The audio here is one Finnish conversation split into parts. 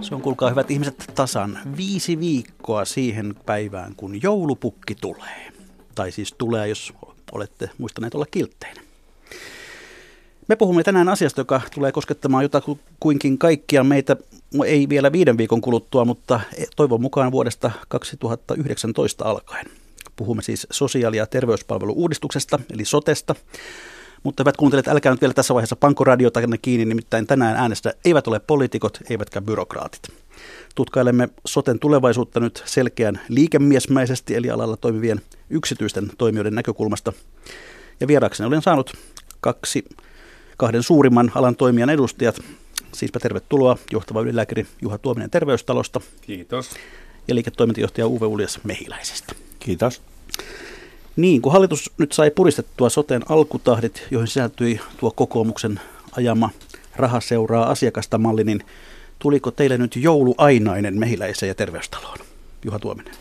Se on, kuulkaa hyvät ihmiset, tasan viisi viikkoa siihen päivään, kun joulupukki tulee. Tai siis tulee, jos olette muistaneet olla kiltteinä. Me puhumme tänään asiasta, joka tulee koskettamaan jotakuinkin kaikkia meitä, ei vielä viiden viikon kuluttua, mutta toivon mukaan vuodesta 2019 alkaen. Puhumme siis sosiaali- ja terveyspalvelu-uudistuksesta, eli sotesta. Mutta hyvät kuuntelijat, älkää nyt vielä tässä vaiheessa pankoradiota kiinni, nimittäin tänään äänestä eivät ole poliitikot, eivätkä byrokraatit. Tutkailemme soten tulevaisuutta nyt selkeän liikemiesmäisesti, eli alalla toimivien yksityisten toimijoiden näkökulmasta. Ja vierakseni olen saanut kaksi, kahden suurimman alan toimijan edustajat. Siispä tervetuloa johtava ylilääkäri Juha Tuominen Terveystalosta. Kiitos. Ja liiketoimintajohtaja Uwe Uljas Mehiläisestä. Kiitos. Niin, kun hallitus nyt sai puristettua soteen alkutahdit, joihin sisältyi tuo kokoomuksen ajama raha seuraa asiakasta malli, niin tuliko teille nyt jouluainainen mehiläiseen ja terveystaloon? Juha Tuominen.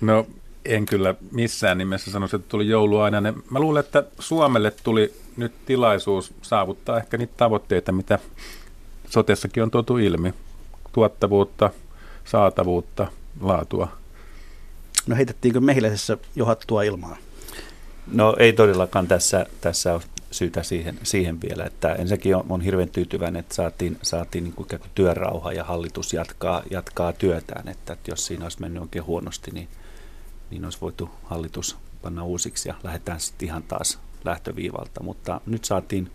No en kyllä missään nimessä sanoisi, että tuli jouluainainen. Mä luulen, että Suomelle tuli nyt tilaisuus saavuttaa ehkä niitä tavoitteita, mitä sotessakin on tuotu ilmi. Tuottavuutta, saatavuutta, laatua. No heitettiinkö mehiläisessä jo hattua ilmaa? No ei todellakaan tässä, tässä ole syytä siihen, siihen vielä, että ensinnäkin on, on hirveän tyytyväinen, että saatiin, saatiin niin kuin ikään kuin työrauha ja hallitus jatkaa, jatkaa työtään, että, että jos siinä olisi mennyt oikein huonosti, niin, niin olisi voitu hallitus panna uusiksi ja lähdetään sitten ihan taas lähtöviivalta, mutta nyt saatiin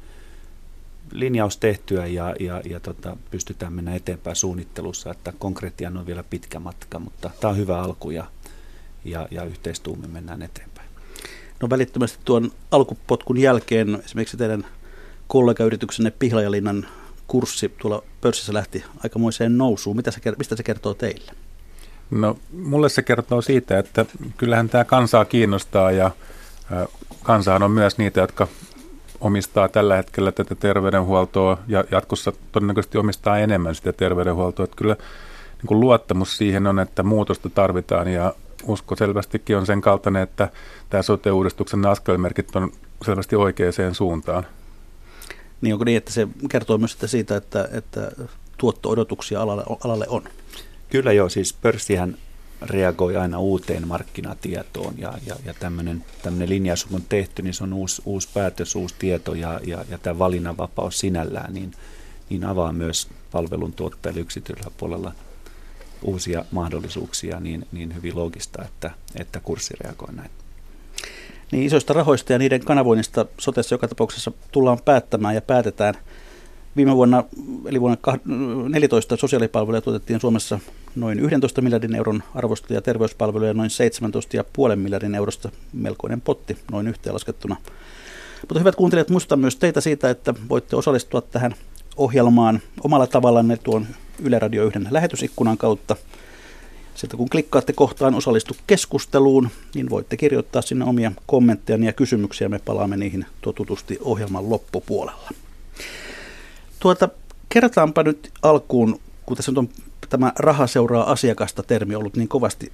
linjaus tehtyä ja, ja, ja tota, pystytään mennä eteenpäin suunnittelussa, että konkretiaan on vielä pitkä matka, mutta tämä on hyvä alku ja, ja, ja yhteistuumin mennään eteenpäin. No välittömästi tuon alkupotkun jälkeen esimerkiksi teidän kollegayrityksenne Pihlajalinnan kurssi tuolla pörssissä lähti aikamoiseen nousuun. Mitä se, mistä se kertoo teille? No mulle se kertoo siitä, että kyllähän tämä kansaa kiinnostaa ja kansahan on myös niitä, jotka omistaa tällä hetkellä tätä terveydenhuoltoa ja jatkossa todennäköisesti omistaa enemmän sitä terveydenhuoltoa. Että kyllä niin kuin luottamus siihen on, että muutosta tarvitaan ja usko selvästikin on sen kaltainen, että tämä sote-uudistuksen askelmerkit on selvästi oikeaan suuntaan. Niin onko niin, että se kertoo myös siitä, että, että tuotto-odotuksia alalle, alalle on? Kyllä joo, siis pörssihän reagoi aina uuteen markkinatietoon ja, ja, ja tämmöinen, tämmöinen linjaus kun on tehty, niin se on uusi, uusi päätös, uusi tieto ja, ja, ja tämä valinnanvapaus sinällään niin, niin avaa myös palveluntuottajille yksityisellä puolella uusia mahdollisuuksia, niin, niin hyvin loogista, että, että kurssi reagoi näin. Niin isoista rahoista ja niiden kanavoinnista sotessa joka tapauksessa tullaan päättämään ja päätetään. Viime vuonna, eli vuonna 2014 sosiaalipalveluja tuotettiin Suomessa noin 11 miljardin euron arvosta ja terveyspalveluja noin 17,5 miljardin eurosta melkoinen potti noin yhteenlaskettuna. Mutta hyvät kuuntelijat, muistutan myös teitä siitä, että voitte osallistua tähän ohjelmaan omalla tavallanne tuon Yle Radio 1 lähetysikkunan kautta. Sieltä kun klikkaatte kohtaan osallistu keskusteluun, niin voitte kirjoittaa sinne omia kommentteja ja kysymyksiä. Me palaamme niihin tututusti ohjelman loppupuolella. Tuota, kerrotaanpa nyt alkuun, kun tässä on tämä raha seuraa asiakasta termi ollut niin kovasti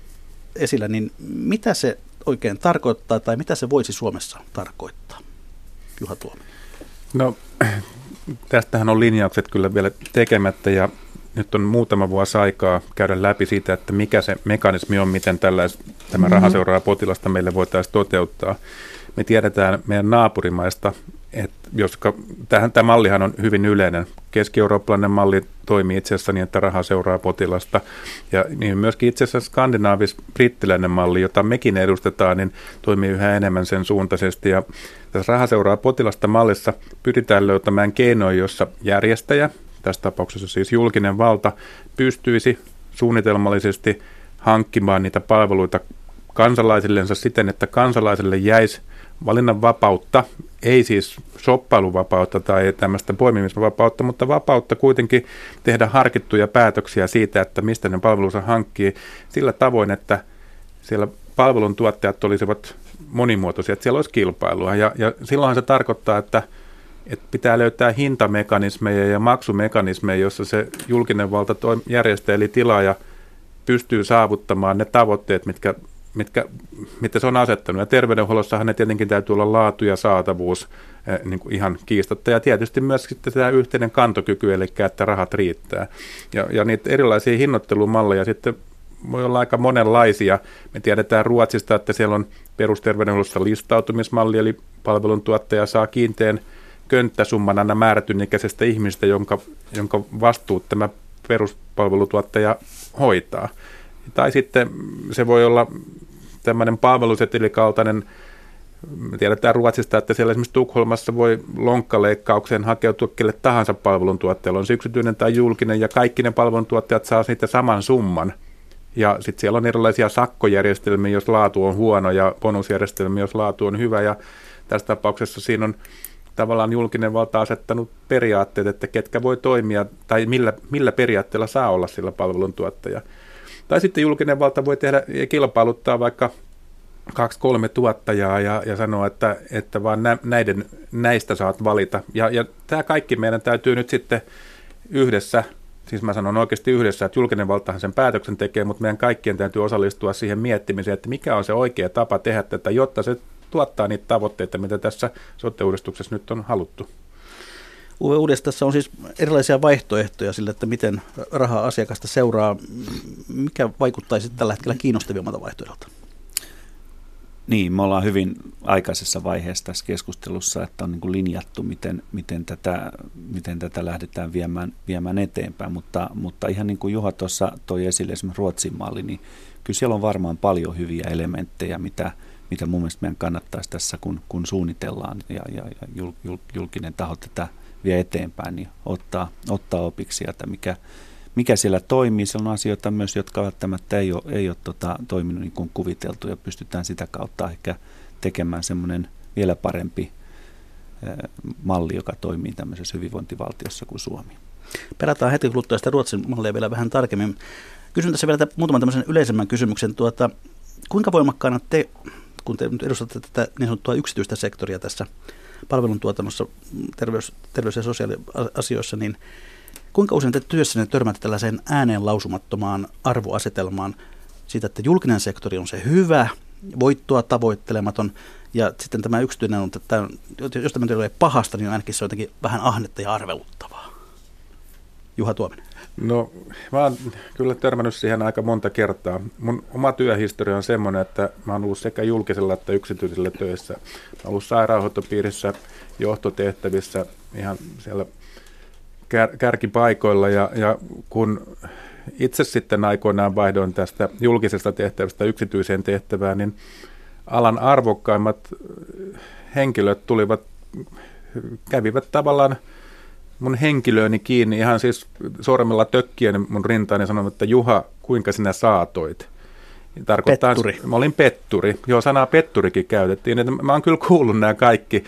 esillä, niin mitä se oikein tarkoittaa tai mitä se voisi Suomessa tarkoittaa? Juha Tuomi. No tästähän on linjaukset kyllä vielä tekemättä ja nyt on muutama vuosi aikaa käydä läpi siitä, että mikä se mekanismi on, miten tällais, tämä raha mm-hmm. seuraa potilasta meille voitaisiin toteuttaa. Me tiedetään meidän naapurimaista, että joska, tähän, tämä mallihan on hyvin yleinen. Keski-eurooppalainen malli toimii itse asiassa niin, että raha seuraa potilasta. Ja niin myöskin itse asiassa skandinaavis-brittiläinen malli, jota mekin edustetaan, niin toimii yhä enemmän sen suuntaisesti. Ja tässä raha seuraa potilasta mallissa pyritään löytämään keinoja, jossa järjestäjä, tässä tapauksessa siis julkinen valta, pystyisi suunnitelmallisesti hankkimaan niitä palveluita kansalaisillensa siten, että kansalaisille jäisi valinnanvapautta, ei siis shoppailuvapautta tai tämmöistä poimimisvapautta, mutta vapautta kuitenkin tehdä harkittuja päätöksiä siitä, että mistä ne palvelunsa hankkii sillä tavoin, että siellä palveluntuottajat olisivat monimuotoisia, että siellä olisi kilpailua. Ja, ja silloinhan se tarkoittaa, että, että pitää löytää hintamekanismeja ja maksumekanismeja, jossa se julkinen valta järjestää eli tilaaja pystyy saavuttamaan ne tavoitteet, mitkä, mitkä, mitkä se on asettanut. Ja terveydenhuollossahan ne tietenkin täytyy olla laatu ja saatavuus eh, niin kuin ihan kiistatta. Ja tietysti myös sitten tämä yhteinen kantokyky, eli että rahat riittää. Ja, ja niitä erilaisia hinnoittelumalleja sitten voi olla aika monenlaisia. Me tiedetään Ruotsista, että siellä on perusterveydenhuollossa listautumismalli, eli palveluntuottaja saa kiinteän könttäsumman aina määrätyn ikäisestä ihmistä, jonka, jonka vastuut tämä peruspalvelutuottaja hoitaa. Tai sitten se voi olla tämmöinen palvelusetelikaltainen, tiedetään Ruotsista, että siellä esimerkiksi Tukholmassa voi lonkkaleikkaukseen hakeutua kelle tahansa palveluntuottajalle, on se yksityinen tai julkinen, ja kaikki ne palveluntuottajat saa sitten saman summan. Ja sitten siellä on erilaisia sakkojärjestelmiä, jos laatu on huono, ja bonusjärjestelmiä, jos laatu on hyvä, ja tässä tapauksessa siinä on tavallaan julkinen valta asettanut periaatteet, että ketkä voi toimia, tai millä, millä periaatteella saa olla sillä palveluntuottaja. Tai sitten julkinen valta voi tehdä ja kilpailuttaa vaikka kaksi, kolme tuottajaa ja, ja sanoa, että, että vaan nä, näiden, näistä saat valita. Ja, ja tämä kaikki meidän täytyy nyt sitten yhdessä, siis mä sanon oikeasti yhdessä, että julkinen valtahan sen päätöksen tekee, mutta meidän kaikkien täytyy osallistua siihen miettimiseen, että mikä on se oikea tapa tehdä tätä, jotta se tuottaa niitä tavoitteita, mitä tässä sote-uudistuksessa nyt on haluttu. Uwe Uudessa tässä on siis erilaisia vaihtoehtoja sille, että miten rahaa asiakasta seuraa. Mikä vaikuttaisi tällä hetkellä kiinnostavimmalta vaihtoehdolta? Niin, me ollaan hyvin aikaisessa vaiheessa tässä keskustelussa, että on niin kuin linjattu, miten, miten, tätä, miten tätä lähdetään viemään, viemään eteenpäin, mutta, mutta ihan niin kuin Juha tuossa toi esille esimerkiksi Ruotsin malli, niin kyllä siellä on varmaan paljon hyviä elementtejä, mitä, mitä mun mielestä meidän kannattaisi tässä, kun, kun suunnitellaan ja, ja, ja jul, jul, julkinen taho tätä vie eteenpäin, niin ottaa, ottaa opiksi että mikä, mikä siellä toimii. Siellä on asioita myös, jotka välttämättä ei ole, ei ole tota, toiminut niin kuin kuviteltu ja pystytään sitä kautta ehkä tekemään semmoinen vielä parempi malli, joka toimii tämmöisessä hyvinvointivaltiossa kuin Suomi. Perataan heti kuluttua sitä Ruotsin mallia vielä vähän tarkemmin. Kysyn tässä vielä muutaman tämmöisen yleisemmän kysymyksen. Tuota, kuinka voimakkaana te, kun te edustatte tätä niin sanottua yksityistä sektoria tässä palveluntuotannossa, terveys, terveys- ja sosiaaliasioissa, niin kuinka usein te työssänne törmäätte tällaiseen ääneen lausumattomaan arvoasetelmaan siitä, että julkinen sektori on se hyvä, voittoa tavoittelematon, ja sitten tämä yksityinen on, että jos tämä tulee pahasta, niin ainakin se on jotenkin vähän ahnetta ja arveluttavaa. Juha Tuominen. No mä oon kyllä törmännyt siihen aika monta kertaa. Mun oma työhistoria on semmoinen, että mä oon ollut sekä julkisella että yksityisellä töissä. Mä oon ollut sairaanhoitopiirissä johtotehtävissä ihan siellä kär, kärkipaikoilla ja, ja kun itse sitten aikoinaan vaihdoin tästä julkisesta tehtävästä yksityiseen tehtävään, niin alan arvokkaimmat henkilöt tulivat, kävivät tavallaan mun henkilööni kiinni ihan siis sormella tökkien mun rintaan ja sanoin, että Juha, kuinka sinä saatoit? Tarkoittaa, petturi. Mä olin petturi. Joo, sanaa petturikin käytettiin. Että mä oon kyllä kuullut nämä kaikki.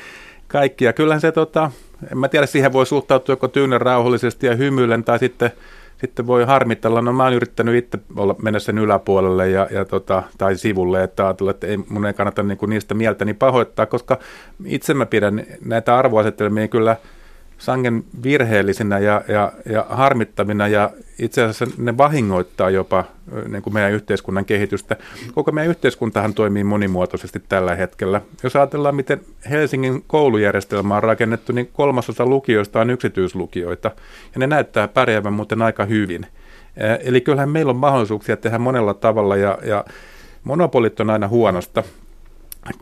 kaikki. Ja kyllähän se, tota, en mä tiedä, siihen voi suhtautua joko tyynen rauhallisesti ja hymyilen tai sitten, sitten voi harmitella. No mä oon yrittänyt itse olla, mennä sen yläpuolelle ja, ja tota, tai sivulle, että ajatella, että ei, mun ei kannata niinku niistä mieltäni pahoittaa, koska itse mä pidän näitä arvoasetelmia kyllä – sangen virheellisinä ja, ja, ja harmittavina ja itse asiassa ne vahingoittaa jopa niin kuin meidän yhteiskunnan kehitystä. Koko meidän yhteiskuntahan toimii monimuotoisesti tällä hetkellä. Jos ajatellaan, miten Helsingin koulujärjestelmä on rakennettu, niin kolmasosa lukioista on yksityislukioita ja ne näyttää pärjäävän muuten aika hyvin. Eli kyllähän meillä on mahdollisuuksia tehdä monella tavalla ja, ja monopolit on aina huonosta.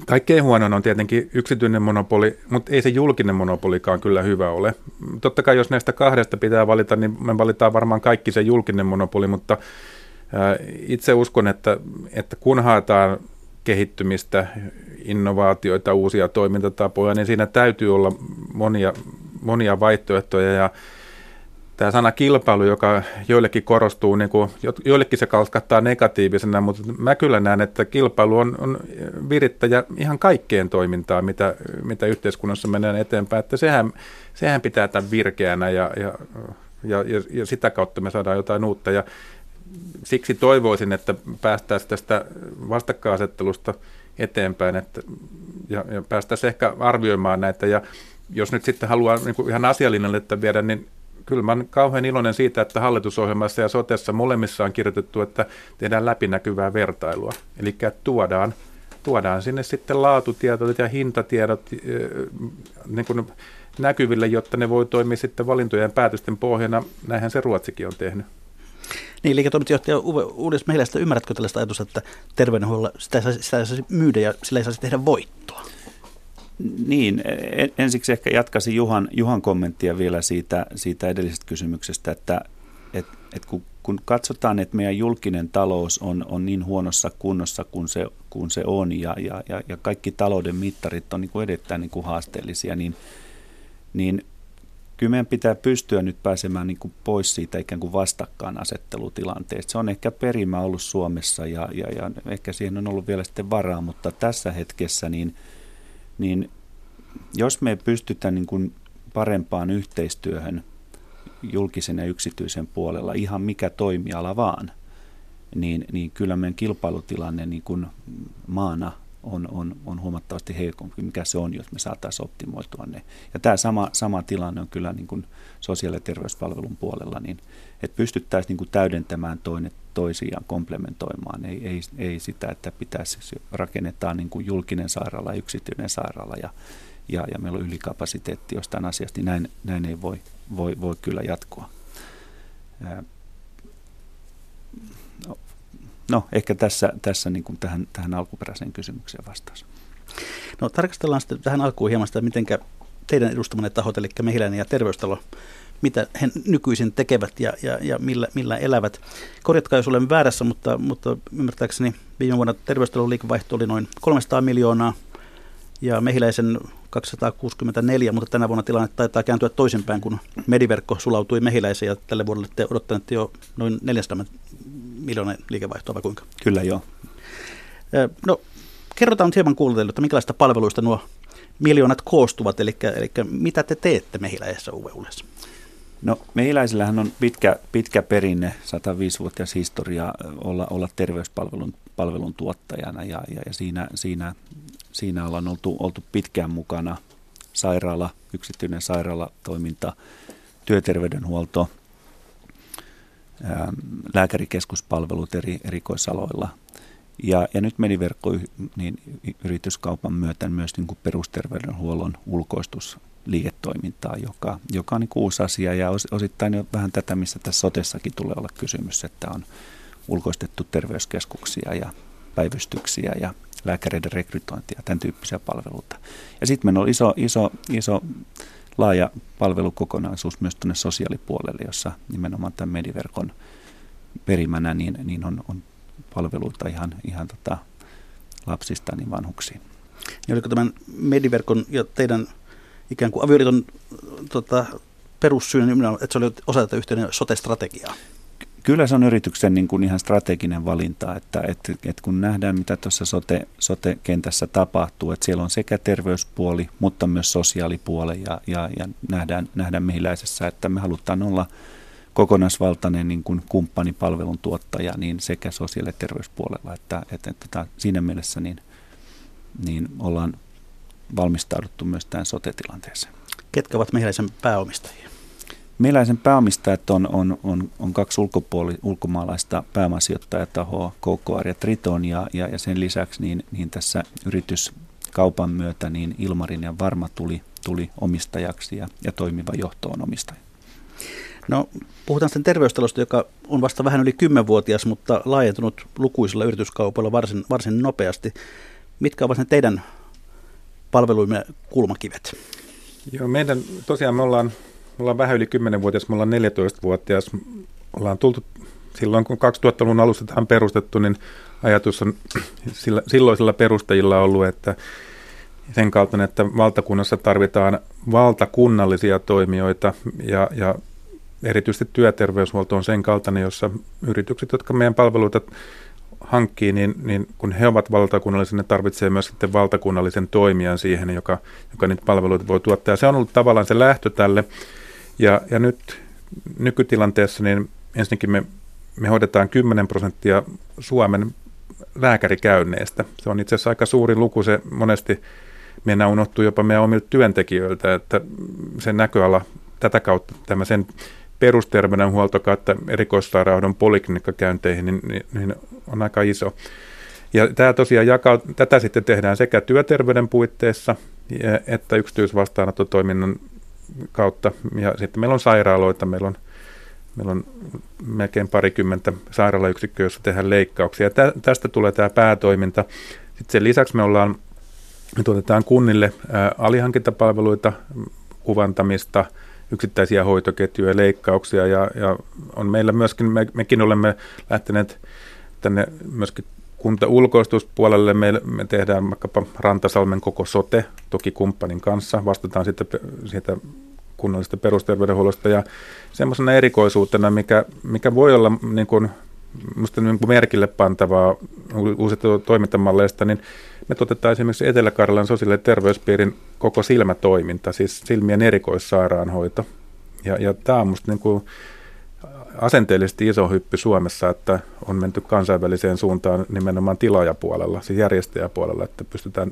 Kaikkein huonoin on tietenkin yksityinen monopoli, mutta ei se julkinen monopolikaan kyllä hyvä ole. Totta kai jos näistä kahdesta pitää valita, niin me valitaan varmaan kaikki se julkinen monopoli, mutta itse uskon, että, että kun haetaan kehittymistä, innovaatioita, uusia toimintatapoja, niin siinä täytyy olla monia, monia vaihtoehtoja ja tämä sana kilpailu, joka joillekin korostuu, niin kuin, joillekin se kalskattaa negatiivisena, mutta mä kyllä näen, että kilpailu on, on virittäjä ihan kaikkeen toimintaan, mitä, mitä yhteiskunnassa menee eteenpäin. Että sehän, sehän pitää tämän virkeänä ja, ja, ja, ja, ja sitä kautta me saadaan jotain uutta. Ja siksi toivoisin, että päästäisiin tästä vastakkainasettelusta eteenpäin että, ja, ja päästäisiin ehkä arvioimaan näitä. Ja jos nyt sitten haluaa niin kuin ihan asiallinen viedä, niin kyllä mä olen kauhean iloinen siitä, että hallitusohjelmassa ja sotessa molemmissa on kirjoitettu, että tehdään läpinäkyvää vertailua. Eli tuodaan, tuodaan sinne sitten laatutiedot ja hintatiedot niin kuin näkyville, jotta ne voi toimia sitten valintojen päätösten pohjana. Näinhän se Ruotsikin on tehnyt. Niin, liiketoimintajohtaja Uwe Uudes Mehiläistä, ymmärrätkö tällaista ajatusta, että terveydenhuollolla sitä ei saisi myydä ja sillä ei saisi tehdä voittoa? Niin, ensiksi ehkä jatkaisin Juhan, Juhan kommenttia vielä siitä, siitä edellisestä kysymyksestä, että et, et kun, kun katsotaan, että meidän julkinen talous on, on niin huonossa kunnossa kuin se, kuin se on ja, ja, ja, kaikki talouden mittarit on niin kuin niin kuin haasteellisia, niin, niin kyllä meidän pitää pystyä nyt pääsemään niin kuin pois siitä ikään kuin vastakkainasettelutilanteesta. Se on ehkä perimä ollut Suomessa ja, ja, ja ehkä siihen on ollut vielä sitten varaa, mutta tässä hetkessä niin, niin jos me pystytään niin kuin parempaan yhteistyöhön julkisen ja yksityisen puolella, ihan mikä toimiala vaan, niin, niin kyllä meidän kilpailutilanne niin kuin maana on, on, on huomattavasti heikompi, mikä se on, jos me saataisiin optimoitua ne. Ja tämä sama, sama tilanne on kyllä niin kuin sosiaali- ja terveyspalvelun puolella, niin että pystyttäisiin niin kuin täydentämään toinen toisiaan, komplementoimaan. Ei, ei, ei sitä, että pitäisi rakennetaan niin kuin julkinen sairaala, yksityinen sairaala ja, ja, ja meillä on ylikapasiteetti jostain asiasta, niin näin, näin ei voi, voi, voi kyllä jatkua. No ehkä tässä, tässä niin kuin tähän, tähän alkuperäiseen kysymykseen vastaus. No tarkastellaan sitten tähän alkuun hieman sitä, miten teidän edustamanne tahot, eli Mehiläinen ja Terveystalo, mitä he nykyisin tekevät ja, ja, ja millä, millä elävät. Korjatkaa, jos olen väärässä, mutta, mutta ymmärtääkseni viime vuonna terveystalon liikevaihto oli noin 300 miljoonaa ja Mehiläisen 264, mutta tänä vuonna tilanne taitaa kääntyä toisinpäin, kun Mediverkko sulautui Mehiläiseen ja tälle vuodelle te odottanette jo noin 400 miljoonaa liikevaihtoa vai kuinka? Kyllä joo. No, kerrotaan nyt hieman kuulijoille, että minkälaista palveluista nuo miljoonat koostuvat, eli, eli mitä te teette Mehiläisessä UVUlessa? No mehiläisillähän on pitkä, pitkä perinne, 105-vuotias historia olla, olla terveyspalvelun palvelun tuottajana ja, ja, ja siinä, siinä, siinä ollaan oltu, oltu pitkään mukana. Sairaala, yksityinen sairaalatoiminta, työterveydenhuolto, lääkärikeskuspalvelut eri erikoisaloilla. Ja, ja nyt Mediverkko niin yrityskaupan myötä myös niin kuin perusterveydenhuollon ulkoistus liiketoimintaa, joka, joka on niin uusi asia ja osittain jo vähän tätä, missä tässä sotessakin tulee olla kysymys, että on ulkoistettu terveyskeskuksia ja päivystyksiä ja lääkäreiden rekrytointia, tämän tyyppisiä palveluita. Ja sitten meillä on iso, iso, iso laaja palvelukokonaisuus myös tuonne sosiaalipuolelle, jossa nimenomaan tämän mediverkon perimänä niin, niin on, on palveluita ihan, ihan tota lapsista niin vanhuksiin. Ja oliko tämän mediverkon ja teidän ikään kuin avioliiton tota, perussyyn, että se oli osa tätä yhteinen sote-strategiaa? Kyllä se on yrityksen niin kuin ihan strateginen valinta, että, että, että kun nähdään mitä tuossa sote, sote-kentässä tapahtuu, että siellä on sekä terveyspuoli, mutta myös sosiaalipuoli ja, ja, ja nähdään, nähdään mehiläisessä, että me halutaan olla kokonaisvaltainen niin kuin kumppani palvelun tuottaja niin sekä sosiaali- ja terveyspuolella, että, että, että, että siinä mielessä niin, niin ollaan valmistauduttu myös tähän sote-tilanteeseen. Ketkä ovat mehiläisen pääomistajia? Mehiläisen pääomistajat on, on, on, on kaksi ulkopuoli, ulkomaalaista pääomasijoittajatahoa, KKR ja Triton, ja, ja, ja sen lisäksi niin, niin tässä yrityskaupan myötä niin Ilmarin ja Varma tuli, tuli omistajaksi ja, ja toimiva johto on omistaja. No, puhutaan sitten terveystalosta, joka on vasta vähän yli 10-vuotias, mutta laajentunut lukuisilla yrityskaupoilla varsin, varsin nopeasti. Mitkä ovat ne teidän palveluimme kulmakivet? Joo, meidän, tosiaan me ollaan, me ollaan vähän yli 10-vuotias, me ollaan 14-vuotias. Ollaan tultu silloin, kun 2000-luvun alussa tähän perustettu, niin ajatus on sillä, silloisilla perustajilla ollut, että sen kaltainen, että valtakunnassa tarvitaan valtakunnallisia toimijoita ja, ja erityisesti työterveyshuolto on sen kaltainen, jossa yritykset, jotka meidän palveluita hankkii, niin, niin kun he ovat valtakunnallisia, ne tarvitsee myös sitten valtakunnallisen toimijan siihen, joka, joka niitä palveluita voi tuottaa. Ja se on ollut tavallaan se lähtö tälle. Ja, ja nyt nykytilanteessa niin ensinnäkin me me hoidetaan 10 prosenttia Suomen lääkärikäynneistä. Se on itse asiassa aika suuri luku, se monesti meidän unohtuu jopa meidän omilta työntekijöiltä, että sen näköala tätä kautta tämä sen perusterveydenhuolto kautta erikoissairaanhoidon poliklinikkakäynteihin niin, niin, niin on aika iso. Ja tämä tosiaan jakaa, tätä sitten tehdään sekä työterveyden puitteissa että yksityisvastaanottotoiminnan kautta. Ja sitten meillä on sairaaloita, meillä on, meillä on melkein parikymmentä sairaalayksikköä, joissa tehdään leikkauksia. Ja tästä tulee tämä päätoiminta. Sitten sen lisäksi me ollaan, me tuotetaan kunnille alihankintapalveluita, kuvantamista, yksittäisiä hoitoketjuja, leikkauksia ja, ja on meillä myöskin, me, mekin olemme lähteneet tänne myöskin kunta-ulkoistuspuolelle me, me tehdään vaikkapa Rantasalmen koko sote, toki kumppanin kanssa, vastataan sitten siitä kunnallisesta perusterveydenhuollosta. Ja semmoisena erikoisuutena, mikä, mikä voi olla niin kuin, niin kuin merkille pantavaa uusista toimintamalleista, niin me toteutetaan esimerkiksi Etelä-Karjalan sosiaali- ja terveyspiirin koko silmätoiminta, siis silmien erikoissairaanhoito. Ja, ja tämä on musta niin kuin asenteellisesti iso hyppy Suomessa, että on menty kansainväliseen suuntaan nimenomaan tilaajapuolella, siis järjestäjäpuolella, että pystytään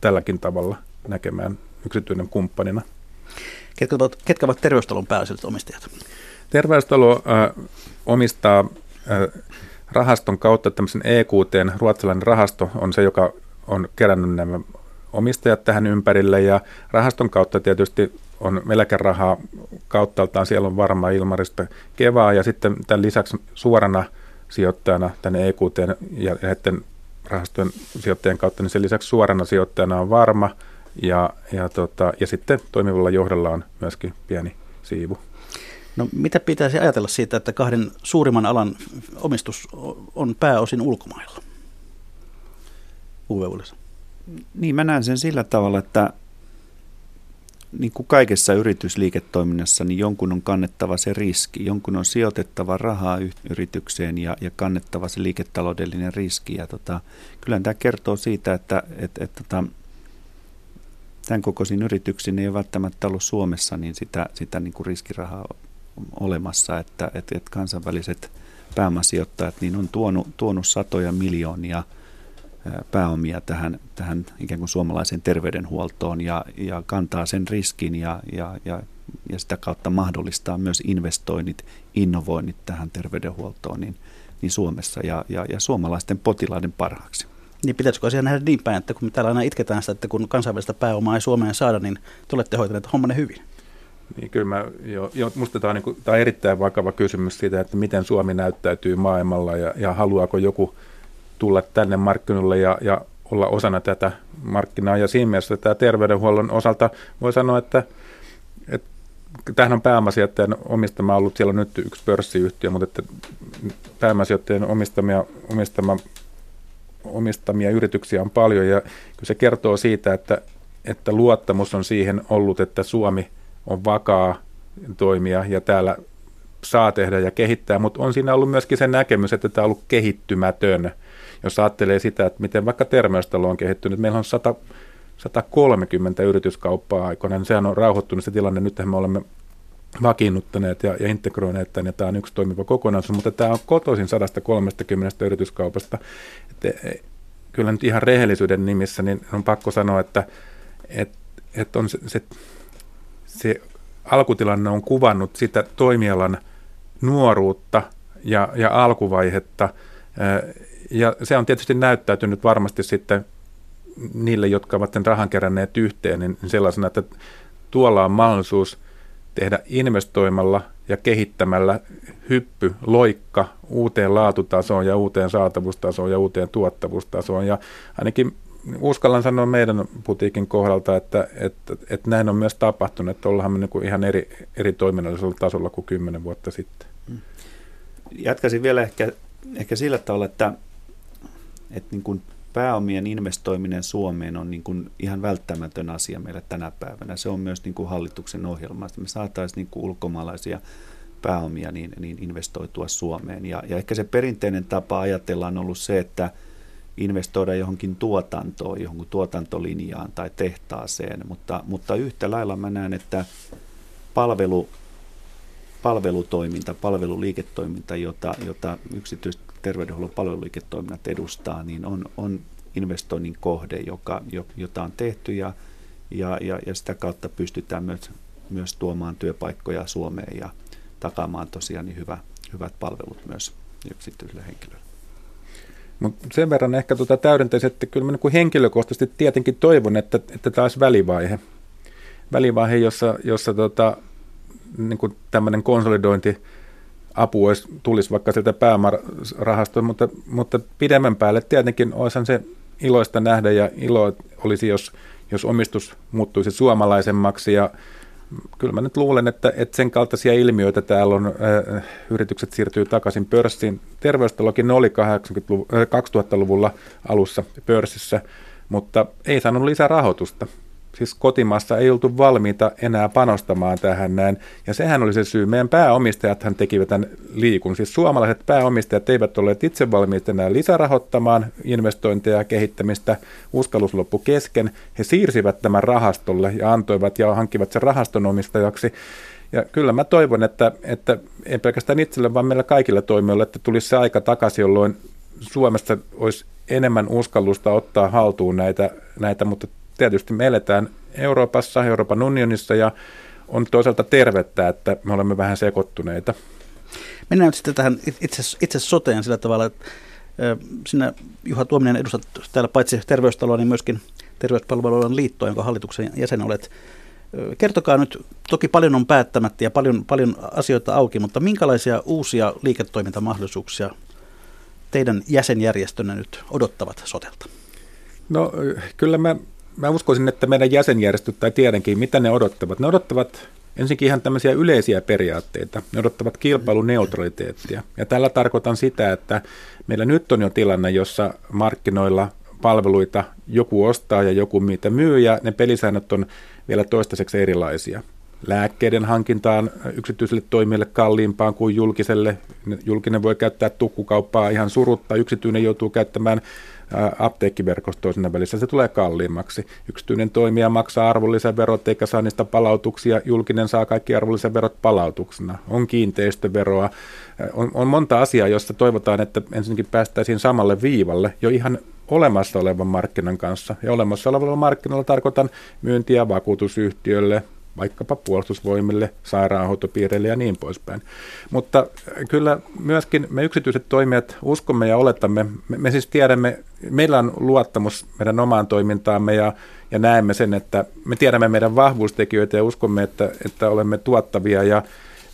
tälläkin tavalla näkemään yksityinen kumppanina. Ketkä ovat, ketkä ovat terveystalon pääasialliset omistajat? Terveystalo äh, omistaa äh, rahaston kautta tämmöisen EQT, ruotsalainen rahasto on se, joka on kerännyt nämä omistajat tähän ympärille ja rahaston kautta tietysti on eläkerahaa kauttaaltaan, siellä on varma Ilmarista Kevaa ja sitten tämän lisäksi suorana sijoittajana tänne EQT ja näiden rahastojen sijoittajien kautta, niin sen lisäksi suorana sijoittajana on varma ja, ja, tota, ja sitten toimivalla johdolla on myöskin pieni siivu. No mitä pitäisi ajatella siitä, että kahden suurimman alan omistus on pääosin ulkomailla? Uwe Niin mä näen sen sillä tavalla, että niin kuin kaikessa yritysliiketoiminnassa, niin jonkun on kannettava se riski. Jonkun on sijoitettava rahaa yritykseen ja, ja kannettava se liiketaloudellinen riski. Ja tota, kyllä tämä kertoo siitä, että et, et, tota, tämän kokoisiin yrityksiin ei ole välttämättä ollut Suomessa niin sitä, sitä niin kuin riskirahaa olemassa, että et, et kansainväliset pääomasijoittajat niin on tuonut, tuonut satoja miljoonia – pääomia tähän, tähän ikään kuin suomalaiseen terveydenhuoltoon ja, ja kantaa sen riskin ja, ja, ja, ja sitä kautta mahdollistaa myös investoinnit, innovoinnit tähän terveydenhuoltoon niin, niin Suomessa ja, ja, ja suomalaisten potilaiden parhaaksi. Niin pitäisikö asia nähdä niin päin, että kun me täällä aina itketään sitä, että kun kansainvälistä pääomaa ei Suomeen saada, niin te olette hoitaneet hommanne hyvin? Niin kyllä mä, jo, jo, musta tämä on, niin kuin, tämä on erittäin vakava kysymys siitä, että miten Suomi näyttäytyy maailmalla ja, ja haluaako joku – tulla tänne markkinoille ja, ja olla osana tätä markkinaa. Ja siinä mielessä tämä terveydenhuollon osalta voi sanoa, että, että tämähän on pääomasijoittajan omistama ollut, siellä on nyt yksi pörssiyhtiö, mutta että pääomasijoittajien omistamia, omistama, omistamia yrityksiä on paljon. Ja kyllä se kertoo siitä, että, että luottamus on siihen ollut, että Suomi on vakaa toimija ja täällä saa tehdä ja kehittää, mutta on siinä ollut myöskin se näkemys, että tämä on ollut kehittymätön jos ajattelee sitä, että miten vaikka terveystalo on kehittynyt, meillä on 100, 130 yrityskauppaa aikoina, niin sehän on rauhoittunut se tilanne. Nyt me olemme vakiinnuttaneet ja, ja integroineet tämän, ja tämä on yksi toimiva kokonaisuus, mutta tämä on kotoisin 130 yrityskaupasta. Että, e, kyllä nyt ihan rehellisyyden nimissä niin on pakko sanoa, että, että, että on se, se, se alkutilanne on kuvannut sitä toimialan nuoruutta ja, ja alkuvaihetta, ja se on tietysti näyttäytynyt varmasti sitten niille, jotka ovat sen rahan keränneet yhteen, niin sellaisena, että tuolla on mahdollisuus tehdä investoimalla ja kehittämällä hyppy, loikka uuteen laatutasoon ja uuteen saatavuustasoon ja uuteen tuottavuustasoon. Ja ainakin uskallan sanoa meidän putiikin kohdalta, että, että, että näin on myös tapahtunut, että ollaan me niin ihan eri, eri toiminnallisella tasolla kuin kymmenen vuotta sitten. Jatkaisin vielä ehkä, ehkä sillä tavalla, että että niin kuin pääomien investoiminen Suomeen on niin kuin ihan välttämätön asia meille tänä päivänä. Se on myös niin kuin hallituksen ohjelma, että me saataisiin niin kuin ulkomaalaisia pääomia niin, niin investoitua Suomeen. Ja, ja ehkä se perinteinen tapa ajatella on ollut se, että investoida johonkin tuotantoon, johonkin tuotantolinjaan tai tehtaaseen, mutta, mutta yhtä lailla mä näen, että palvelu palvelutoiminta, palveluliiketoiminta, jota, jota yksityiset terveydenhuollon palveluliiketoiminnat edustaa, niin on, on investoinnin kohde, joka, jota on tehty ja, ja, ja, ja sitä kautta pystytään myös, myös tuomaan työpaikkoja Suomeen ja takaamaan tosiaan niin hyvä, hyvät palvelut myös yksityisille henkilöille. Mut sen verran ehkä tuota täydentäisin, että kyllä mä niin henkilökohtaisesti tietenkin toivon, että, että taas välivaihe. Välivaihe, jossa, jossa tota, niin tämmöinen konsolidointi apu olisi, tulisi vaikka sieltä pääomarahastoa, mutta, mutta pidemmän päälle tietenkin olisihan se iloista nähdä ja ilo olisi, jos, jos omistus muuttuisi suomalaisemmaksi ja kyllä mä nyt luulen, että, että sen kaltaisia ilmiöitä täällä on, äh, yritykset siirtyy takaisin pörssiin. Terveystalokin oli 80 äh, 2000-luvulla alussa pörssissä, mutta ei saanut lisää rahoitusta siis kotimaassa ei oltu valmiita enää panostamaan tähän näin. Ja sehän oli se syy. Meidän pääomistajathan tekivät tämän liikun. Siis suomalaiset pääomistajat eivät olleet itse valmiita enää lisärahoittamaan investointeja ja kehittämistä. Uskallus loppu kesken. He siirsivät tämän rahastolle ja antoivat ja hankkivat sen rahaston omistajaksi. Ja kyllä mä toivon, että, että ei pelkästään itselle, vaan meillä kaikille toimijoille, että tulisi se aika takaisin, jolloin Suomessa olisi enemmän uskallusta ottaa haltuun näitä, näitä mutta tietysti me eletään Euroopassa, Euroopan unionissa ja on toisaalta tervettä, että me olemme vähän sekoittuneita. Mennään nyt sitten tähän itse, itse soteen sillä tavalla, että sinä Juha Tuominen edustat täällä paitsi terveystaloa, niin myöskin terveyspalveluiden liittoa, jonka hallituksen jäsen olet. Kertokaa nyt, toki paljon on päättämättä ja paljon, paljon asioita auki, mutta minkälaisia uusia liiketoimintamahdollisuuksia teidän jäsenjärjestönne nyt odottavat sotelta? No kyllä mä mä uskoisin, että meidän jäsenjärjestöt tai tiedänkin, mitä ne odottavat. Ne odottavat ensinnäkin ihan tämmöisiä yleisiä periaatteita. Ne odottavat kilpailuneutraliteettia. Ja tällä tarkoitan sitä, että meillä nyt on jo tilanne, jossa markkinoilla palveluita joku ostaa ja joku niitä myy, ja ne pelisäännöt on vielä toistaiseksi erilaisia. Lääkkeiden hankintaan yksityiselle toimijalle kalliimpaan kuin julkiselle. Julkinen voi käyttää tukkukauppaa ihan surutta, yksityinen joutuu käyttämään apteekkiverkostoa siinä välissä, se tulee kalliimmaksi. Yksityinen toimija maksaa arvonlisäverot eikä saa niistä palautuksia, julkinen saa kaikki arvonlisäverot palautuksena. On kiinteistöveroa, on, on monta asiaa, josta toivotaan, että ensinnäkin päästäisiin samalle viivalle jo ihan olemassa olevan markkinan kanssa. Ja olemassa olevalla markkinalla tarkoitan myyntiä vakuutusyhtiölle, vaikkapa puolustusvoimille, sairaanhoitopiireille ja niin poispäin. Mutta kyllä myöskin me yksityiset toimijat uskomme ja oletamme, me, me siis tiedämme, meillä on luottamus meidän omaan toimintaamme ja, ja näemme sen, että me tiedämme meidän vahvuustekijöitä ja uskomme, että, että olemme tuottavia ja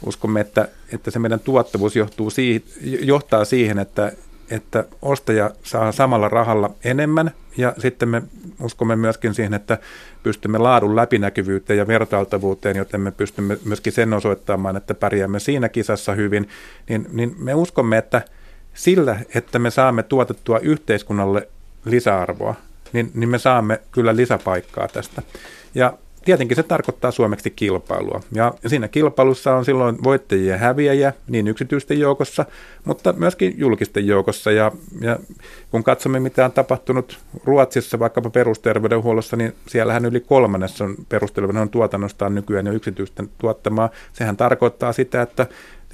uskomme, että, että se meidän tuottavuus johtuu siihen, johtaa siihen, että, että ostaja saa samalla rahalla enemmän ja sitten me uskomme myöskin siihen, että pystymme laadun läpinäkyvyyteen ja vertailtavuuteen, joten me pystymme myöskin sen osoittamaan, että pärjäämme siinä kisassa hyvin, niin, niin me uskomme, että sillä, että me saamme tuotettua yhteiskunnalle lisäarvoa, niin, niin me saamme kyllä lisäpaikkaa tästä. Ja Tietenkin se tarkoittaa suomeksi kilpailua. Ja siinä kilpailussa on silloin voittajia ja häviäjiä niin yksityisten joukossa, mutta myöskin julkisten joukossa. Ja, ja kun katsomme, mitä on tapahtunut Ruotsissa vaikkapa perusterveydenhuollossa, niin siellähän yli kolmannes on perusterveydenhuollon tuotannostaan nykyään jo yksityisten tuottamaa. Sehän tarkoittaa sitä, että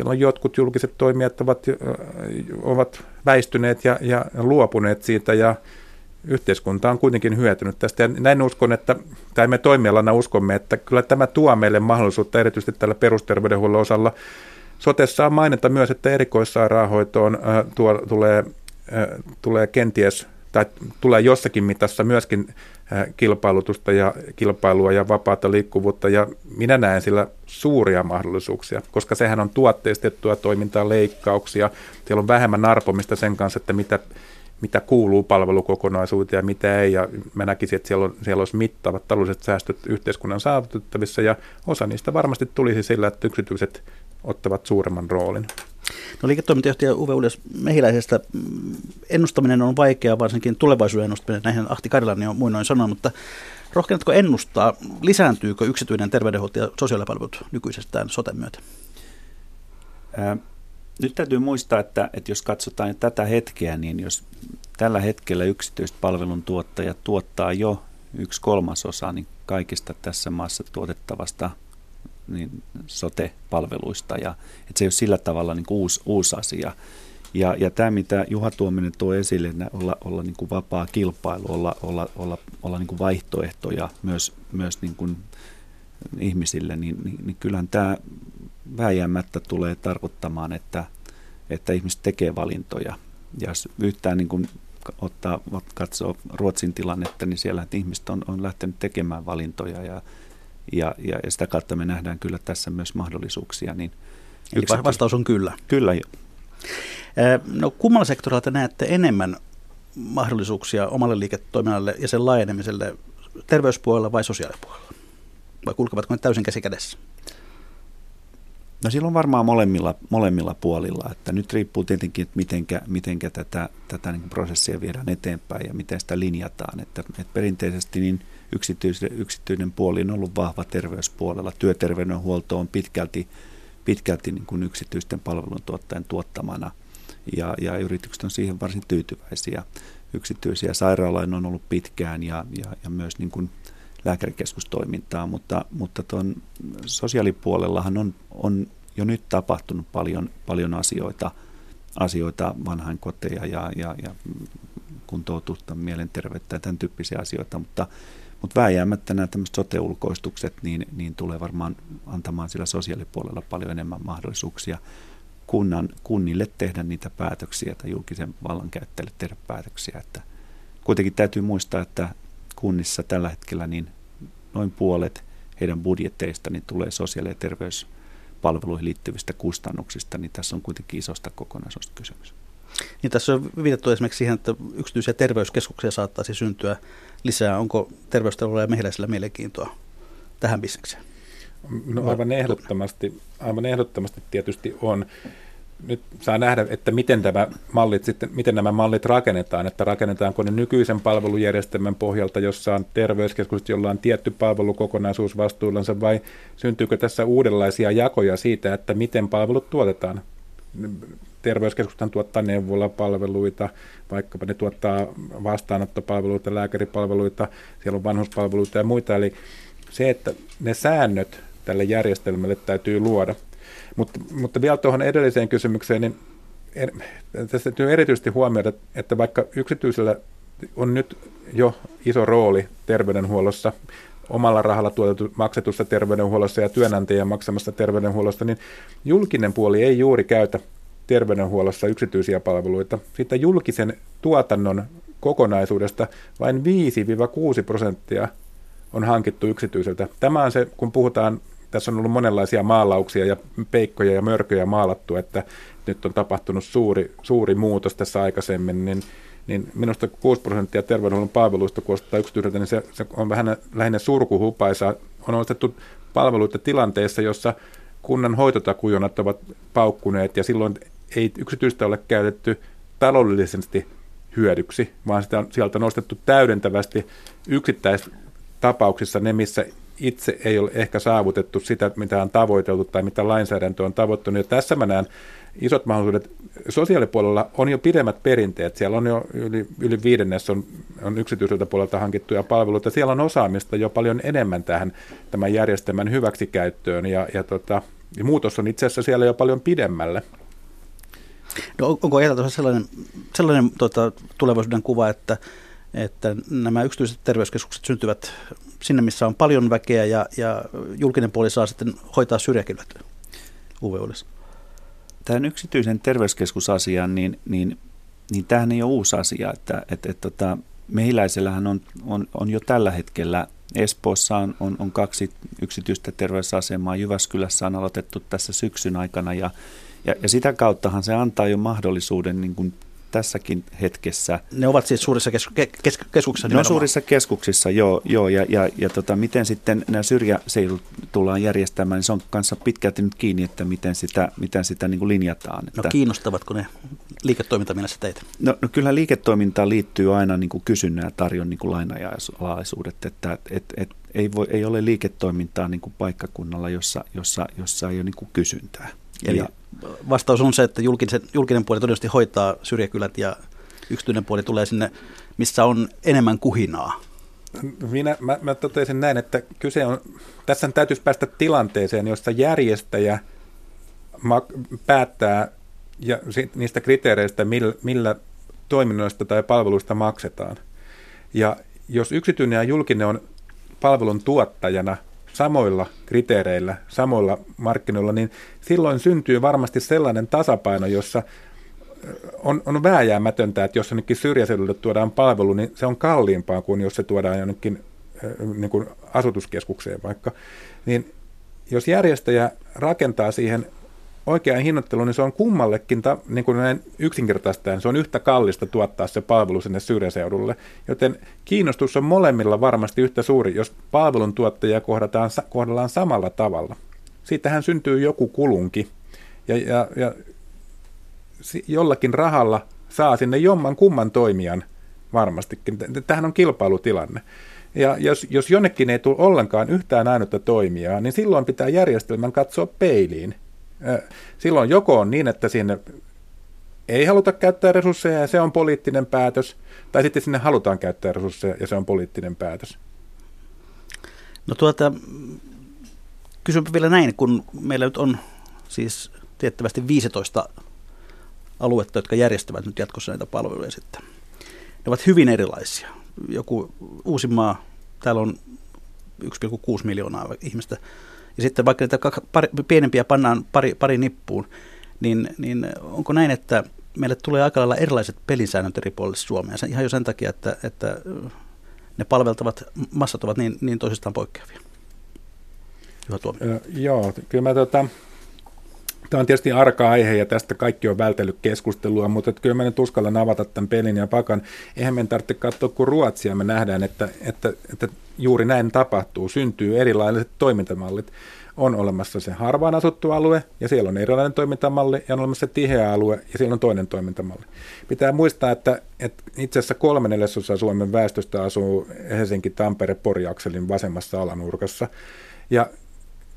on jotkut julkiset toimijat ovat, ovat väistyneet ja, ja luopuneet siitä ja yhteiskunta on kuitenkin hyötynyt tästä. Ja näin uskon, että, tai me toimialana uskomme, että kyllä tämä tuo meille mahdollisuutta erityisesti tällä perusterveydenhuollon osalla. Sotessa on mainita myös, että erikoissairaanhoitoon äh, tuo, tulee, äh, tulee kenties tai tulee jossakin mitassa myöskin äh, kilpailutusta ja kilpailua ja vapaata liikkuvuutta ja minä näen sillä suuria mahdollisuuksia, koska sehän on tuotteistettua toimintaa, leikkauksia, siellä on vähemmän arpomista sen kanssa, että mitä mitä kuuluu palvelukokonaisuuteen ja mitä ei. Ja mä näkisin, että siellä, on, siellä olisi mittavat taloudelliset säästöt yhteiskunnan saavutettavissa ja osa niistä varmasti tulisi sillä, että yksityiset ottavat suuremman roolin. No liiketoimintajohtaja Uwe Ulias Mehiläisestä mm, ennustaminen on vaikeaa, varsinkin tulevaisuuden ennustaminen, näihin Ahti Karilani on muinoin sanonut, mutta rohkenatko ennustaa, lisääntyykö yksityinen terveydenhuolto ja sosiaalipalvelut nykyisestään soten myötä? Nyt täytyy muistaa, että, että jos katsotaan tätä hetkeä, niin jos tällä hetkellä yksityiset palveluntuottajat tuottaa jo yksi kolmasosa niin kaikista tässä maassa tuotettavasta niin sote-palveluista ja että se ei ole sillä tavalla niin kuin uusi, uusi asia. Ja, ja tämä, mitä Juha Tuominen tuo esille, olla, olla niin kuin vapaa kilpailu, olla, olla, olla, olla niin kuin vaihtoehtoja myös, myös niin kuin ihmisille, niin, niin, niin kyllähän tämä vääjäämättä tulee tarkoittamaan, että, että ihmiset tekee valintoja. Ja jos yhtään niin kuin ottaa, katsoo Ruotsin tilannetta, niin siellä että ihmiset on, on lähtenyt tekemään valintoja ja, ja, ja, ja sitä kautta me nähdään kyllä tässä myös mahdollisuuksia. Niin Eli vastaus on kyllä. Kyllä jo. No kummalla sektorilla te näette enemmän mahdollisuuksia omalle liiketoiminnalle ja sen laajenemiselle terveyspuolella vai sosiaalipuolella? Vai kulkevatko ne täysin käsi kädessä? No silloin varmaan molemmilla, molemmilla puolilla, että nyt riippuu tietenkin, että mitenkä, mitenkä tätä, tätä niin prosessia viedään eteenpäin ja miten sitä linjataan. Että, että perinteisesti niin yksityinen, yksityinen puoli on ollut vahva terveyspuolella. Työterveydenhuolto on pitkälti, pitkälti niin kuin yksityisten palveluntuottajien tuottamana ja, ja yritykset on siihen varsin tyytyväisiä. Yksityisiä sairaaloja on ollut pitkään ja, ja, ja myös niin kuin lääkärikeskustoimintaa, mutta, mutta tuon sosiaalipuolellahan on, on jo nyt tapahtunut paljon, paljon asioita, asioita vanhainkoteja ja, ja, ja kuntoutusta, mielenterveyttä ja tämän tyyppisiä asioita, mutta, mutta vääjäämättä nämä tämmöiset sote-ulkoistukset niin, niin tulee varmaan antamaan sillä sosiaalipuolella paljon enemmän mahdollisuuksia kunnan, kunnille tehdä niitä päätöksiä tai julkisen vallankäyttäjille tehdä päätöksiä. Että kuitenkin täytyy muistaa, että kunnissa tällä hetkellä niin noin puolet heidän budjetteista niin tulee sosiaali- ja terveyspalveluihin liittyvistä kustannuksista, niin tässä on kuitenkin isosta kokonaisuudesta kysymys. Niin tässä on viitattu esimerkiksi siihen, että yksityisiä terveyskeskuksia saattaisi syntyä lisää. Onko terveystalolla ja mehiläisellä mielenkiintoa tähän bisnekseen? No aivan ehdottomasti, aivan ehdottomasti tietysti on nyt saa nähdä, että miten, tämä mallit sitten, miten nämä mallit rakennetaan, että rakennetaanko ne nykyisen palvelujärjestelmän pohjalta, jossa on terveyskeskus, jolla on tietty palvelukokonaisuus vastuullansa, vai syntyykö tässä uudenlaisia jakoja siitä, että miten palvelut tuotetaan? Terveyskeskusthan tuottaa neuvolapalveluita, vaikkapa ne tuottaa vastaanottopalveluita, lääkäripalveluita, siellä on vanhuspalveluita ja muita, eli se, että ne säännöt tälle järjestelmälle täytyy luoda. Mutta, mutta vielä tuohon edelliseen kysymykseen, niin er, tässä täytyy erityisesti huomioida, että vaikka yksityisellä on nyt jo iso rooli terveydenhuollossa, omalla rahalla tuotettu, maksetussa terveydenhuollossa ja työnantajien maksamassa terveydenhuollossa, niin julkinen puoli ei juuri käytä terveydenhuollossa yksityisiä palveluita. Siitä julkisen tuotannon kokonaisuudesta vain 5-6 prosenttia on hankittu yksityiseltä. Tämä on se, kun puhutaan tässä on ollut monenlaisia maalauksia ja peikkoja ja mörköjä maalattu, että nyt on tapahtunut suuri, suuri muutos tässä aikaisemmin, niin, niin minusta 6 prosenttia terveydenhuollon palveluista kuulostaa yksityiseltä, niin se, se on vähän lähinnä surkuhupaisa. On ostettu palveluita tilanteessa, jossa kunnan hoitotakujonat ovat paukkuneet ja silloin ei yksityistä ole käytetty taloudellisesti hyödyksi, vaan sitä, sieltä on nostettu täydentävästi yksittäistapauksissa ne, missä itse ei ole ehkä saavutettu sitä, mitä on tavoiteltu tai mitä lainsäädäntö on tavoittanut. Ja tässä mä näen isot mahdollisuudet. Sosiaalipuolella on jo pidemmät perinteet. Siellä on jo yli, yli viidennes on, on yksityiseltä puolelta hankittuja palveluita. Siellä on osaamista jo paljon enemmän tähän tämän järjestelmän hyväksikäyttöön ja, ja, tota, ja muutos on itse asiassa siellä jo paljon pidemmälle. No onko ajateltu sellainen, sellainen tota, tulevaisuuden kuva, että, että nämä yksityiset terveyskeskukset syntyvät sinne, missä on paljon väkeä ja, ja julkinen puoli saa sitten hoitaa syrjäkylät UVUudessa? Tämän yksityisen terveyskeskusasian, niin, niin, niin tämähän ei ole uusi asia. Että, että, että, tota, mehiläisellähän on, on, on jo tällä hetkellä Espoossa on, on, on kaksi yksityistä terveysasemaa, Jyväskylässä on aloitettu tässä syksyn aikana ja, ja, ja sitä kauttahan se antaa jo mahdollisuuden niin kuin tässäkin hetkessä. Ne ovat siis suurissa kes- kes- keskuksissa Ne on suurissa keskuksissa, joo, joo ja, ja, ja tota, miten sitten nämä syrjäseudut tullaan järjestämään, niin se on kanssa pitkälti nyt kiinni, että miten sitä, miten sitä niin kuin linjataan. Että, no kiinnostavatko ne liiketoimintamielessä teitä? No, no kyllä liiketoimintaan liittyy aina niin kuin kysynnän ja tarjon niin kuin lainajalaisuudet, että et, et, ei, voi, ei ole liiketoimintaa niin kuin paikkakunnalla, jossa, jossa, jossa ei ole niin kuin kysyntää. Eli ja, vastaus on se, että julkinen, julkinen puoli todennäköisesti hoitaa syrjäkylät ja yksityinen puoli tulee sinne, missä on enemmän kuhinaa. Minä, mä, mä totesin näin, että kyse on, tässä täytyisi päästä tilanteeseen, jossa järjestäjä päättää ja niistä kriteereistä, millä, millä toiminnoista tai palveluista maksetaan. Ja jos yksityinen ja julkinen on palvelun tuottajana samoilla kriteereillä, samoilla markkinoilla, niin silloin syntyy varmasti sellainen tasapaino, jossa on, on vääjäämätöntä, että jos jonnekin syrjäseudulle tuodaan palvelu, niin se on kalliimpaa kuin jos se tuodaan jonnekin niin kuin asutuskeskukseen vaikka. Niin jos järjestäjä rakentaa siihen oikean hinnoitteluun, niin se on kummallekin, ta, niin kuin näin yksinkertaistaen, se on yhtä kallista tuottaa se palvelu sinne syrjäseudulle. Joten kiinnostus on molemmilla varmasti yhtä suuri, jos palvelun tuottajia kohdataan, kohdellaan samalla tavalla. Siitähän syntyy joku kulunki. Ja, ja, ja jollakin rahalla saa sinne jomman kumman toimijan varmastikin. Tähän on kilpailutilanne. Ja jos, jos jonnekin ei tule ollenkaan yhtään ainutta toimijaa, niin silloin pitää järjestelmän katsoa peiliin. Silloin joko on niin, että sinne ei haluta käyttää resursseja ja se on poliittinen päätös, tai sitten sinne halutaan käyttää resursseja ja se on poliittinen päätös. No tuota, kysynpä vielä näin, kun meillä nyt on siis tiettävästi 15 aluetta, jotka järjestävät nyt jatkossa näitä palveluja sitten. Ne ovat hyvin erilaisia. Joku Uusimaa, täällä on 1,6 miljoonaa ihmistä. Ja sitten vaikka niitä pari, pienempiä pannaan pari, pari nippuun, niin, niin onko näin, että meille tulee aika lailla erilaiset pelisäännöt eri puolille Suomea. Ihan jo sen takia, että, että ne palveltavat massat ovat niin, niin toisistaan poikkeavia. Tuomio. Joo, kyllä mä tota, Tämä on tietysti arka aihe ja tästä kaikki on vältellyt keskustelua, mutta että kyllä mä nyt uskallan avata tämän pelin ja pakan. Eihän meidän tarvitse katsoa kuin Ruotsia, me nähdään, että, että, että juuri näin tapahtuu, syntyy erilaiset toimintamallit. On olemassa se harvaan asuttu alue ja siellä on erilainen toimintamalli ja on olemassa tiheä alue ja siellä on toinen toimintamalli. Pitää muistaa, että, että itse asiassa kolme neljäsosaa Suomen väestöstä asuu Helsinki-Tampere-Pori-akselin vasemmassa alanurkassa. Ja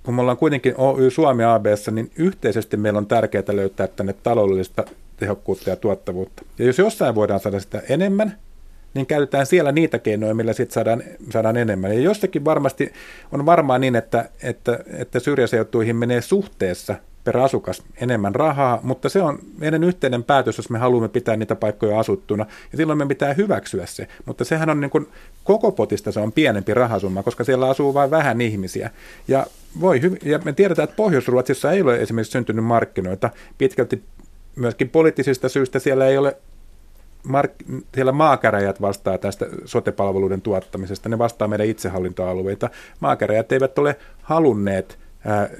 kun me ollaan kuitenkin Oy Suomi ABssä, niin yhteisesti meillä on tärkeää löytää tänne taloudellista tehokkuutta ja tuottavuutta. Ja jos jossain voidaan saada sitä enemmän, niin käytetään siellä niitä keinoja, millä sitten saadaan, saadaan enemmän. Ja jossakin varmasti on varmaan niin, että, että, että syrjäseutuihin menee suhteessa per asukas enemmän rahaa, mutta se on meidän yhteinen päätös, jos me haluamme pitää niitä paikkoja asuttuna, ja silloin me pitää hyväksyä se. Mutta sehän on niin kuin, koko potista se on pienempi rahasumma, koska siellä asuu vain vähän ihmisiä. Ja, voi, ja me tiedetään, että Pohjois-Ruotsissa ei ole esimerkiksi syntynyt markkinoita. Pitkälti myöskin poliittisista syistä siellä ei ole mark- siellä maakäräjät vastaa tästä sotepalveluiden tuottamisesta, ne vastaa meidän itsehallintoalueita. Maakäräjät eivät ole halunneet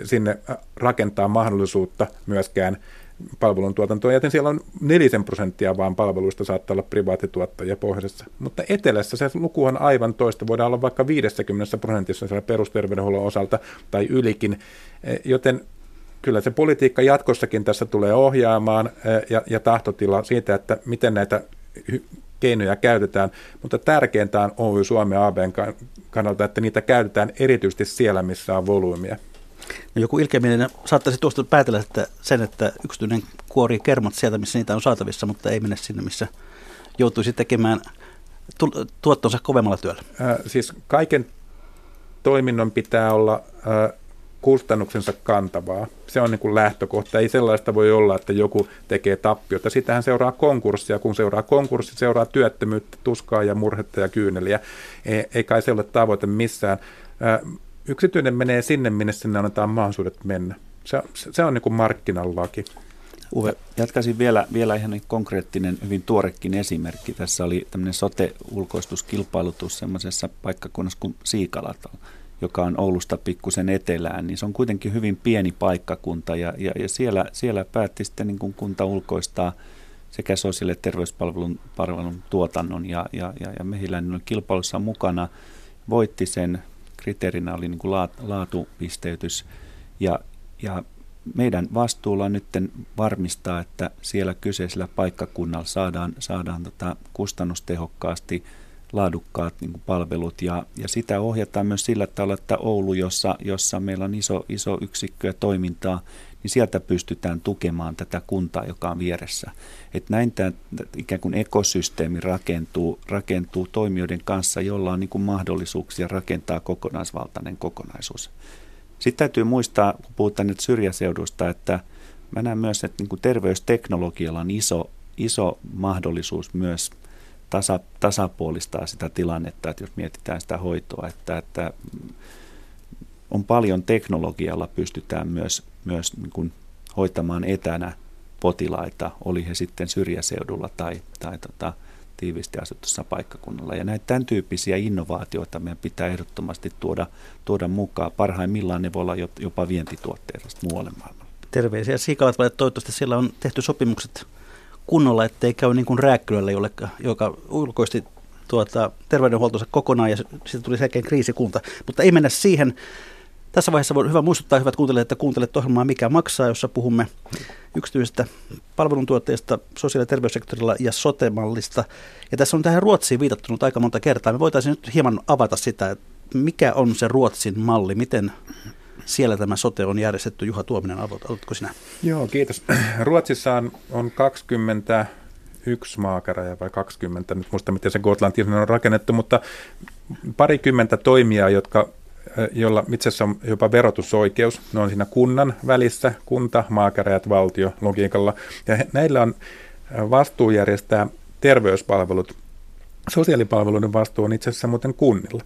sinne rakentaa mahdollisuutta myöskään palveluntuotantoon, joten siellä on nelisen prosenttia vaan palveluista saattaa olla privaattituottajia pohjoisessa. Mutta etelässä se luku on aivan toista, voidaan olla vaikka 50 prosentissa siellä perusterveydenhuollon osalta tai ylikin, e, joten kyllä se politiikka jatkossakin tässä tulee ohjaamaan ja, ja tahtotila siitä, että miten näitä keinoja käytetään, mutta tärkeintä on Oy Suomen ABn kannalta, että niitä käytetään erityisesti siellä, missä on volyymiä. Joku ilkeäminen saattaisi tuosta päätellä että sen, että yksityinen kuori kermat sieltä, missä niitä on saatavissa, mutta ei mene sinne, missä joutuisi tekemään tuottonsa kovemmalla työllä. Äh, siis kaiken toiminnon pitää olla äh, kustannuksensa kantavaa. Se on niin kuin lähtökohta. Ei sellaista voi olla, että joku tekee tappiota. Sitähän seuraa konkurssia. Kun seuraa konkurssi, seuraa työttömyyttä, tuskaa ja murhetta ja kyyneliä. Ei, ei kai se ole tavoite missään. Äh, yksityinen menee sinne, minne sinne annetaan mahdollisuudet mennä. Se, se on niin kuin markkinalaki. Uwe, jatkaisin vielä, vielä ihan niin konkreettinen, hyvin tuorekin esimerkki. Tässä oli tämmöinen sote-ulkoistuskilpailutus semmoisessa paikkakunnassa kuin Siikalato, joka on Oulusta pikkusen etelään, niin se on kuitenkin hyvin pieni paikkakunta ja, ja, ja siellä, siellä päätti sitten niin kuin kunta ulkoistaa sekä sosiaali- ja terveyspalvelun palvelun tuotannon ja, ja, ja, ja Mehiläinen kilpailussa mukana, voitti sen kriteerinä oli niin kuin laatupisteytys. Ja, ja meidän vastuulla on nyt varmistaa, että siellä kyseisellä paikkakunnalla saadaan, saadaan tota kustannustehokkaasti laadukkaat niin palvelut. Ja, ja sitä ohjataan myös sillä tavalla, että Oulu, jossa, jossa meillä on iso, iso yksikkö ja toimintaa, niin sieltä pystytään tukemaan tätä kuntaa, joka on vieressä. Että näin tämä ikään kuin ekosysteemi rakentuu, rakentuu toimijoiden kanssa, jolla on niin kuin mahdollisuuksia rakentaa kokonaisvaltainen kokonaisuus. Sitten täytyy muistaa, kun puhutaan nyt syrjäseudusta, että mä näen myös, että niin kuin terveysteknologialla on iso, iso mahdollisuus myös tasa, tasapuolistaa sitä tilannetta, että jos mietitään sitä hoitoa, että, että on paljon teknologialla pystytään myös, myös niin kuin hoitamaan etänä potilaita, oli he sitten syrjäseudulla tai, tai tota, tiivisti asutussa paikkakunnalla. Ja näitä tämän tyyppisiä innovaatioita meidän pitää ehdottomasti tuoda, tuoda mukaan. Parhaimmillaan ne voi olla jopa vientituotteita muualle maailmalle. Terveisiä Siikalat, toivottavasti siellä on tehty sopimukset kunnolla, ettei käy niin kuin Rääkkylälle, jolle, joka ulkoisti tuota, terveydenhuoltonsa kokonaan ja sitten tuli selkeä kriisikunta. Mutta ei mennä siihen. Tässä vaiheessa on hyvä muistuttaa, hyvät kuuntelijat, että kuuntelet ohjelmaa Mikä maksaa, jossa puhumme yksityisestä palveluntuotteista sosiaali- ja terveyssektorilla ja sotemallista. Ja tässä on tähän Ruotsiin viitattunut aika monta kertaa. Me voitaisiin nyt hieman avata sitä, että mikä on se Ruotsin malli, miten siellä tämä sote on järjestetty. Juha Tuominen, aloitko sinä? Joo, kiitos. Ruotsissa on, on 20 yksi maakaraja vai 20, nyt muista miten se Gotlantiin on rakennettu, mutta parikymmentä toimijaa, jotka jolla itse asiassa on jopa verotusoikeus. Ne on siinä kunnan välissä, kunta, maakäräjät, valtio logiikalla. Ja näillä on vastuu järjestää terveyspalvelut. Sosiaalipalveluiden vastuu on itse asiassa muuten kunnilla.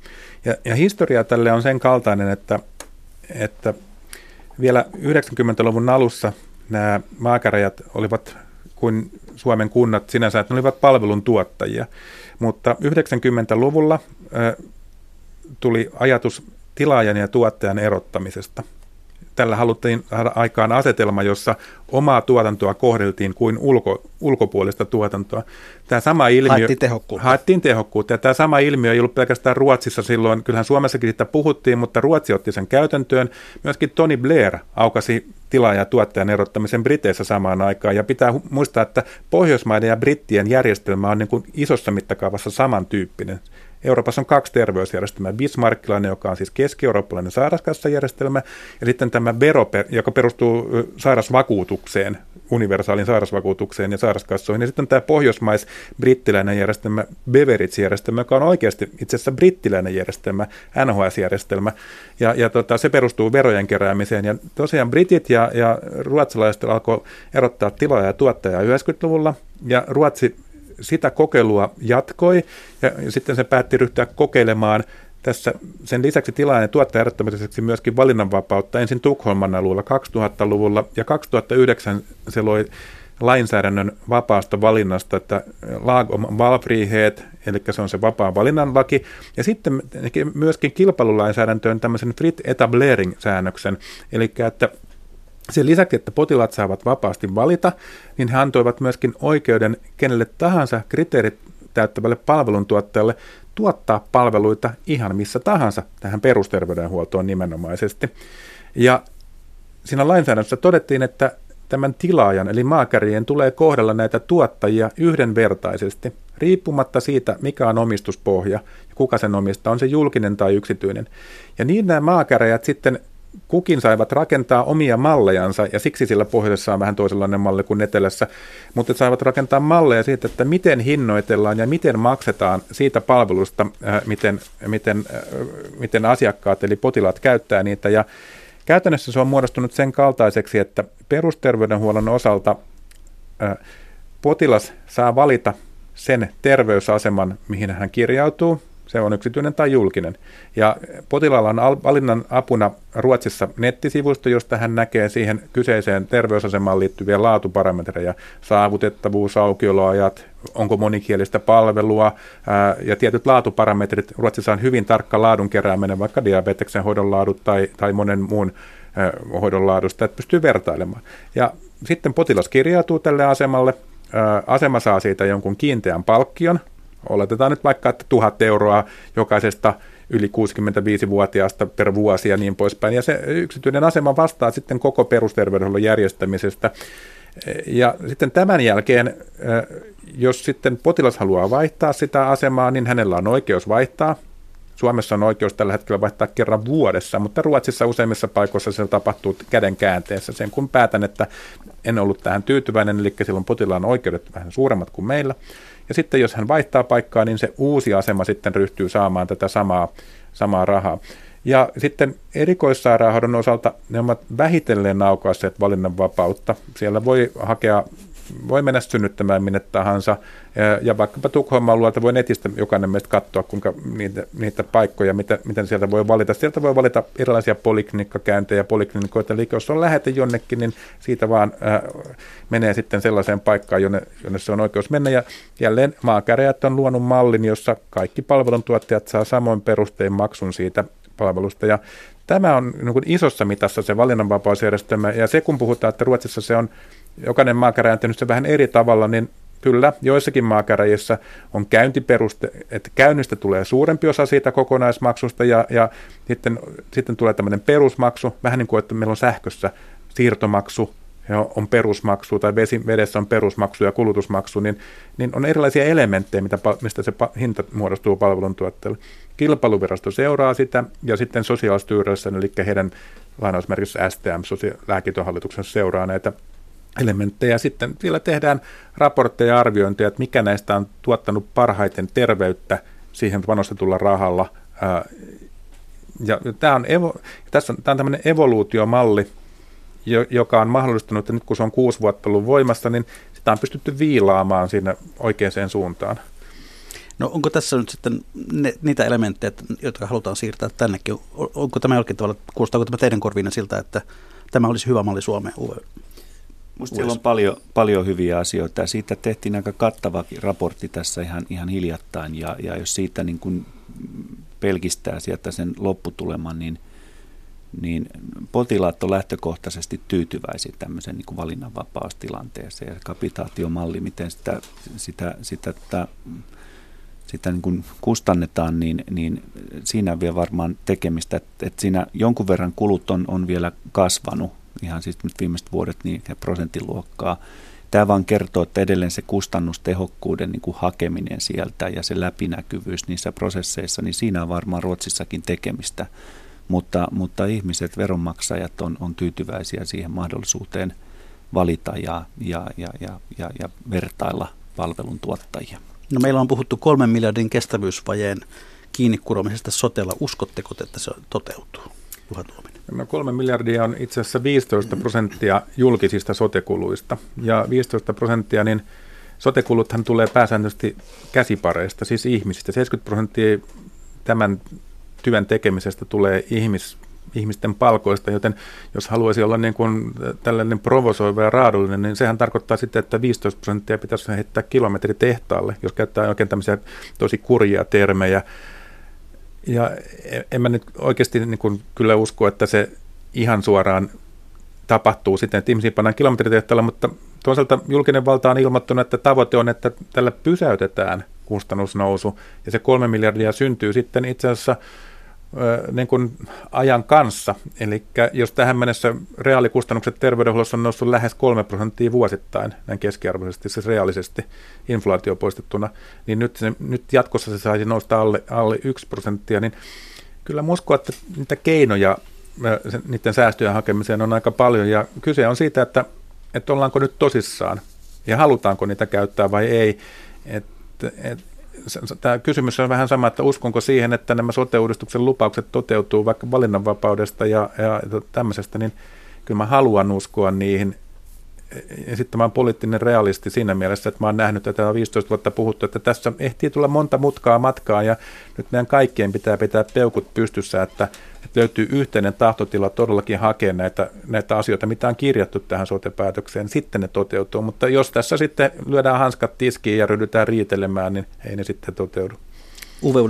Ja, ja historia tälle on sen kaltainen, että, että vielä 90-luvun alussa nämä maakäräjät olivat kuin Suomen kunnat sinänsä, että ne olivat palvelun tuottajia. Mutta 90-luvulla tuli ajatus tilaajan ja tuottajan erottamisesta. Tällä haluttiin saada aikaan asetelma, jossa omaa tuotantoa kohdeltiin kuin ulko, ulkopuolista tuotantoa. Tämä sama ilmiö, haettiin tehokkuutta. Haettiin tehokkuutta. Ja tämä sama ilmiö ei ollut pelkästään Ruotsissa silloin. Kyllähän Suomessakin siitä puhuttiin, mutta Ruotsi otti sen käytäntöön. Myöskin Tony Blair aukasi tilaajan ja tuottajan erottamisen Briteissä samaan aikaan. Ja pitää muistaa, että Pohjoismaiden ja Brittien järjestelmä on niin kuin isossa mittakaavassa samantyyppinen. Euroopassa on kaksi terveysjärjestelmää. Bismarckilainen, joka on siis keski-eurooppalainen sairaskassajärjestelmä, ja sitten tämä vero, joka perustuu sairasvakuutukseen, universaalin sairasvakuutukseen ja sairaskassoihin. Ja sitten tämä pohjoismais-brittiläinen järjestelmä, Beveridge-järjestelmä, joka on oikeasti itse asiassa brittiläinen järjestelmä, NHS-järjestelmä, ja, ja tota, se perustuu verojen keräämiseen. Ja tosiaan britit ja, ja ruotsalaiset alkoi erottaa tilaa ja tuottajaa 90-luvulla, ja Ruotsi sitä kokeilua jatkoi ja, sitten se päätti ryhtyä kokeilemaan tässä sen lisäksi tilanne tuottajan myöskin valinnanvapautta ensin Tukholman alueella 2000-luvulla ja 2009 se loi lainsäädännön vapaasta valinnasta, että lag om valfrihet, eli se on se vapaa valinnan laki, ja sitten myöskin kilpailulainsäädäntöön tämmöisen frit etablering-säännöksen, eli että sen lisäksi, että potilaat saavat vapaasti valita, niin he antoivat myöskin oikeuden kenelle tahansa kriteerit täyttävälle palveluntuottajalle tuottaa palveluita ihan missä tahansa tähän perusterveydenhuoltoon nimenomaisesti. Ja siinä lainsäädännössä todettiin, että tämän tilaajan eli maakärien tulee kohdella näitä tuottajia yhdenvertaisesti, riippumatta siitä, mikä on omistuspohja ja kuka sen omistaa, on se julkinen tai yksityinen. Ja niin nämä maakäräjät sitten kukin saivat rakentaa omia mallejansa, ja siksi sillä pohjoisessa on vähän toisenlainen malli kuin etelässä, mutta saivat rakentaa malleja siitä, että miten hinnoitellaan ja miten maksetaan siitä palvelusta, äh, miten, miten, äh, miten asiakkaat eli potilaat käyttää niitä, ja käytännössä se on muodostunut sen kaltaiseksi, että perusterveydenhuollon osalta äh, potilas saa valita sen terveysaseman, mihin hän kirjautuu, se on yksityinen tai julkinen. Ja potilaalla on valinnan apuna Ruotsissa nettisivusto, josta hän näkee siihen kyseiseen terveysasemaan liittyviä laatuparametreja, saavutettavuus, aukioloajat, onko monikielistä palvelua ää, ja tietyt laatuparametrit. Ruotsissa on hyvin tarkka laadun kerääminen, vaikka diabeteksen hoidon laadut tai, tai monen muun ää, hoidon laadusta, että pystyy vertailemaan. Ja sitten potilas kirjautuu tälle asemalle, asema saa siitä jonkun kiinteän palkkion, oletetaan nyt vaikka, että tuhat euroa jokaisesta yli 65-vuotiaasta per vuosi ja niin poispäin. Ja se yksityinen asema vastaa sitten koko perusterveydenhuollon järjestämisestä. Ja sitten tämän jälkeen, jos sitten potilas haluaa vaihtaa sitä asemaa, niin hänellä on oikeus vaihtaa Suomessa on oikeus tällä hetkellä vaihtaa kerran vuodessa, mutta Ruotsissa useimmissa paikoissa se tapahtuu käden käänteessä. Sen kun päätän, että en ollut tähän tyytyväinen, eli silloin potilaan oikeudet vähän suuremmat kuin meillä. Ja sitten jos hän vaihtaa paikkaa, niin se uusi asema sitten ryhtyy saamaan tätä samaa, samaa rahaa. Ja sitten erikoissairaanhoidon osalta ne ovat vähitellen aukaisseet valinnanvapautta. Siellä voi hakea voi mennä synnyttämään minne tahansa. Ja, ja vaikkapa Tukholman alueelta voi netistä jokainen meistä katsoa, kuinka niitä, niitä paikkoja, mitä, miten sieltä voi valita. Sieltä voi valita erilaisia poliklinikkakäyntejä, poliklinikoita. Eli jos on lähete jonnekin, niin siitä vaan äh, menee sitten sellaiseen paikkaan, jonne, jonne se on oikeus mennä. Ja jälleen maakäräjät on luonut mallin, jossa kaikki palveluntuottajat saa samoin perustein maksun siitä palvelusta. Ja tämä on niin isossa mitassa se valinnanvapausjärjestelmä. Ja se, kun puhutaan, että Ruotsissa se on jokainen maakäräjä on se vähän eri tavalla, niin kyllä joissakin maakäräjissä on käyntiperuste, että käynnistä tulee suurempi osa siitä kokonaismaksusta ja, ja sitten, sitten tulee tämmöinen perusmaksu, vähän niin kuin että meillä on sähkössä siirtomaksu, on perusmaksu tai vesi, vedessä on perusmaksu ja kulutusmaksu, niin, niin on erilaisia elementtejä, mitä, mistä se hinta muodostuu palveluntuotteelle. Kilpailuvirasto seuraa sitä ja sitten sosiaalistyressä, eli heidän lainausmerkissä STM, lääkintöhallituksen seuraa näitä elementtejä. Sitten vielä tehdään raportteja ja arviointeja, että mikä näistä on tuottanut parhaiten terveyttä siihen panostetulla rahalla. Ja tämä on, evo, tässä on, tämä on tämmöinen evoluutiomalli, joka on mahdollistanut, että nyt kun se on kuusi vuotta ollut voimassa, niin sitä on pystytty viilaamaan siinä oikeaan suuntaan. No onko tässä nyt sitten ne, niitä elementtejä, jotka halutaan siirtää tännekin? Onko tämä jollakin tavalla, kuulostaako tämä teidän korviin siltä, että tämä olisi hyvä malli Suomeen? Minusta siellä on paljon, paljon hyviä asioita ja siitä tehtiin aika kattava raportti tässä ihan, ihan hiljattain ja, ja jos siitä niin kuin pelkistää sieltä sen lopputuleman, niin, niin potilaat on lähtökohtaisesti tyytyväisiä tämmöisen niin valinnanvapaustilanteeseen ja kapitaatiomalli, miten sitä, sitä, sitä, sitä, sitä niin kuin kustannetaan, niin, niin siinä on vielä varmaan tekemistä, että, että siinä jonkun verran kulut on, on vielä kasvanut ihan siis nyt viimeiset vuodet niin prosenttiluokkaa. Tämä vaan kertoo, että edelleen se kustannustehokkuuden niin kuin hakeminen sieltä ja se läpinäkyvyys niissä prosesseissa, niin siinä on varmaan Ruotsissakin tekemistä. Mutta, mutta ihmiset, veronmaksajat on, on tyytyväisiä siihen mahdollisuuteen valita ja, ja, ja, ja, ja, ja vertailla palveluntuottajia. No meillä on puhuttu kolmen miljardin kestävyysvajeen kiinni kuromisesta sotella. Uskotteko, että se toteutuu? Juha Tuominen. No kolme miljardia on itse asiassa 15 prosenttia julkisista sotekuluista. Ja 15 prosenttia, niin sotekuluthan tulee pääsääntöisesti käsipareista, siis ihmisistä. 70 prosenttia tämän työn tekemisestä tulee ihmis, ihmisten palkoista, joten jos haluaisi olla niin kuin tällainen provosoiva ja raadullinen, niin sehän tarkoittaa sitten, että 15 prosenttia pitäisi heittää kilometritehtaalle, jos käyttää oikein tämmöisiä tosi kurjia termejä. Ja en mä nyt oikeasti niin kuin kyllä usko, että se ihan suoraan tapahtuu sitten, että ihmisiä pannaan kilometritehtävällä, mutta toisaalta julkinen valta on ilmoittanut, että tavoite on, että tällä pysäytetään kustannusnousu, ja se kolme miljardia syntyy sitten itse asiassa niin kuin ajan kanssa. Eli jos tähän mennessä reaalikustannukset terveydenhuollossa on noussut lähes 3 prosenttia vuosittain, näin keskiarvoisesti, siis reaalisesti inflaatio poistettuna, niin nyt, se, nyt jatkossa se saisi nousta alle, alle 1 prosenttia, niin kyllä uskon, että niitä keinoja niiden säästöjen hakemiseen on aika paljon, ja kyse on siitä, että, että ollaanko nyt tosissaan, ja halutaanko niitä käyttää vai ei. Et, et, tämä kysymys on vähän sama, että uskonko siihen, että nämä sote-uudistuksen lupaukset toteutuu vaikka valinnanvapaudesta ja, ja tämmöisestä, niin kyllä mä haluan uskoa niihin. Ja sitten mä oon poliittinen realisti siinä mielessä, että mä oon nähnyt, on 15 vuotta puhuttu, että tässä ehtii tulla monta mutkaa matkaa ja nyt meidän kaikkien pitää pitää peukut pystyssä, että että löytyy yhteinen tahtotila todellakin hakea näitä, näitä asioita, mitä on kirjattu tähän sote-päätökseen, sitten ne toteutuu. Mutta jos tässä sitten lyödään hanskat tiskiin ja ryhdytään riitelemään, niin ei ne sitten toteudu. Uwe.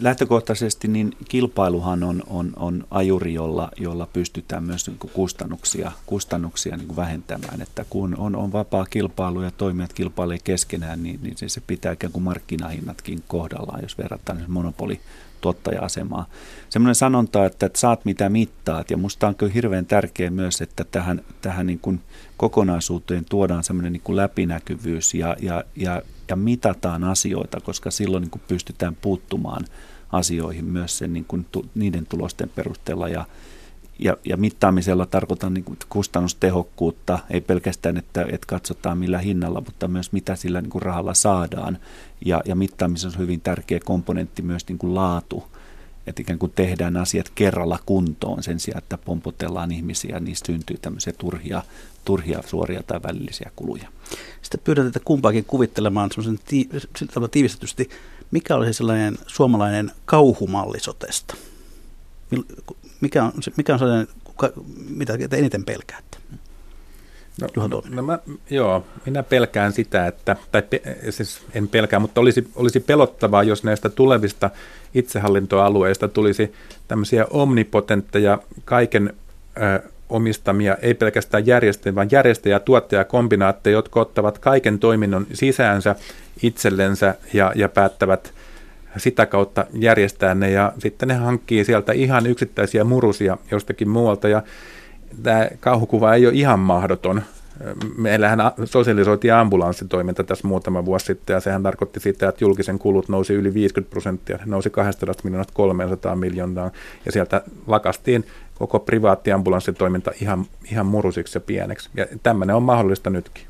Lähtökohtaisesti niin kilpailuhan on, on, on ajuri, jolla, jolla pystytään myös niin kuin kustannuksia, kustannuksia niin kuin vähentämään. Että kun on, on vapaa kilpailu ja toimijat kilpailee keskenään, niin, niin se, se pitää ikään kuin markkinahinnatkin kohdallaan, jos verrataan monopoli tuottaja-asemaa. Semmoinen sanonta, että, että saat mitä mittaat, ja minusta on kyllä hirveän tärkeää myös, että tähän, tähän niin kuin kokonaisuuteen tuodaan semmoinen niin kuin läpinäkyvyys ja, ja, ja, ja mitataan asioita, koska silloin niin kuin pystytään puuttumaan asioihin myös sen niin kuin tu, niiden tulosten perusteella. Ja, ja, ja mittaamisella tarkoitan niin kuin kustannustehokkuutta, ei pelkästään, että, että katsotaan millä hinnalla, mutta myös mitä sillä niin kuin rahalla saadaan. Ja, ja mittaamisessa on hyvin tärkeä komponentti myös niin kuin laatu, että ikään kuin tehdään asiat kerralla kuntoon sen sijaan, että pompotellaan ihmisiä, niin syntyy tämmöisiä turhia, turhia suoria tai välillisiä kuluja. Sitten pyydän teitä kumpaakin kuvittelemaan semmoisen tii, tiivistetysti, mikä olisi sellainen suomalainen kauhumalli sotesta? Mikä on, mikä on sellainen, mitä te eniten pelkäätte? No, no, no mä, joo, minä pelkään sitä, että, tai pe, siis en pelkää, mutta olisi, olisi pelottavaa, jos näistä tulevista itsehallintoalueista tulisi tämmöisiä omnipotentteja, kaiken ö, omistamia, ei pelkästään järjestäjiä, vaan järjestäjä- ja tuottajakombinaatteja, jotka ottavat kaiken toiminnon sisäänsä itsellensä ja, ja päättävät sitä kautta järjestää ne ja sitten ne hankkii sieltä ihan yksittäisiä murusia jostakin muualta ja tämä kauhukuva ei ole ihan mahdoton. Meillähän sosialisoitiin ambulanssitoiminta tässä muutama vuosi sitten ja sehän tarkoitti sitä, että julkisen kulut nousi yli 50 prosenttia, nousi 200 miljoonasta 300 miljoonaa ja sieltä lakastiin koko privaatti ambulanssitoiminta ihan, ihan murusiksi ja pieneksi. Ja tämmöinen on mahdollista nytkin.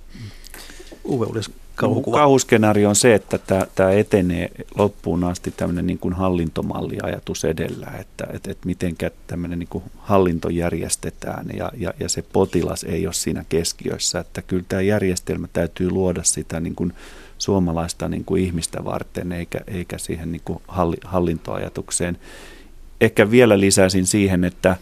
Uwe olisi kauhukuva. Kauhuskenaario on se, että tämä, tämä etenee loppuun asti tämmöinen niin kuin hallintomalliajatus edellä, että, että, että miten tämmöinen niin kuin hallinto järjestetään ja, ja, ja se potilas ei ole siinä keskiössä. Että kyllä tämä järjestelmä täytyy luoda sitä niin kuin suomalaista niin kuin ihmistä varten eikä, eikä siihen niin kuin hallintoajatukseen. Ehkä vielä lisäisin siihen, että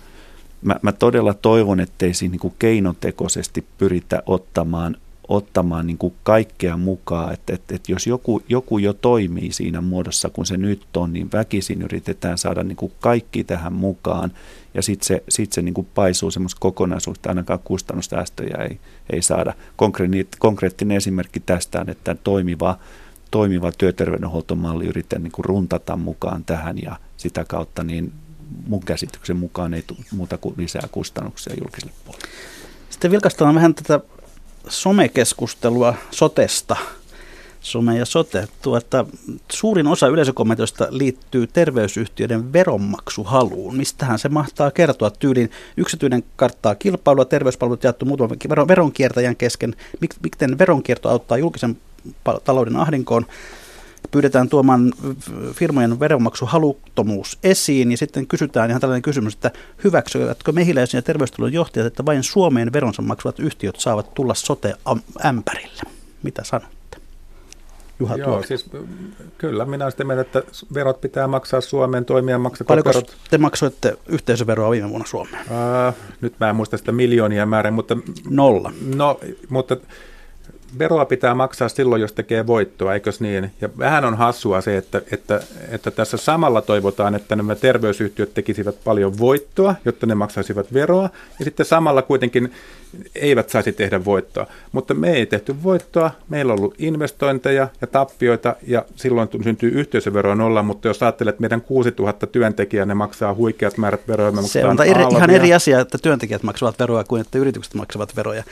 mä, mä todella toivon, ettei siinä niin kuin keinotekoisesti pyritä ottamaan ottamaan niin kuin kaikkea mukaan, että, että, että jos joku, joku jo toimii siinä muodossa, kun se nyt on, niin väkisin yritetään saada niin kuin kaikki tähän mukaan, ja sitten se, sit se niin kuin paisuu semmoista kokonaisuutta, ainakaan kustannussäästöjä ei, ei saada. Konkreettinen esimerkki tästä on, että toimiva, toimiva työterveydenhuoltomalli yritetään niin kuin runtata mukaan tähän, ja sitä kautta niin mun käsityksen mukaan ei muuta kuin lisää kustannuksia julkiselle puolelle. Sitten vilkastellaan vähän tätä somekeskustelua sotesta. Some ja sote. Tuota, suurin osa yleisökommentoista liittyy terveysyhtiöiden veronmaksuhaluun. Mistähän se mahtaa kertoa? Tyylin yksityinen karttaa kilpailua, terveyspalvelut jaettu muutaman veronkiertäjän kesken. Miten veronkierto auttaa julkisen talouden ahdinkoon? Pyydetään tuomaan firmojen veronmaksuhaluttomuus esiin ja sitten kysytään ihan tällainen kysymys, että hyväksyvätkö mehiläisen ja terveystalon johtajat, että vain Suomeen veronsa maksavat yhtiöt saavat tulla sote-ämpärille? Mitä sanotte? Juha Joo, siis kyllä minä sitten mieltä, että verot pitää maksaa Suomeen, toimia maksaa Paljonko verot. te maksoitte yhteisöveroa viime vuonna Suomeen? Uh, nyt mä en muista sitä miljoonia määrää, mutta... Nolla. No, mutta veroa pitää maksaa silloin, jos tekee voittoa, eikös niin? Ja vähän on hassua se, että, että, että tässä samalla toivotaan, että nämä terveysyhtiöt tekisivät paljon voittoa, jotta ne maksaisivat veroa, ja sitten samalla kuitenkin eivät saisi tehdä voittoa. Mutta me ei tehty voittoa, meillä on ollut investointeja ja tappioita, ja silloin syntyy yhteisövero nolla, mutta jos ajattelet, että meidän 6000 työntekijää, ne maksaa huikeat määrät veroja. Me Se on eri, ihan eri asia, että työntekijät maksavat veroa kuin että yritykset maksavat veroja.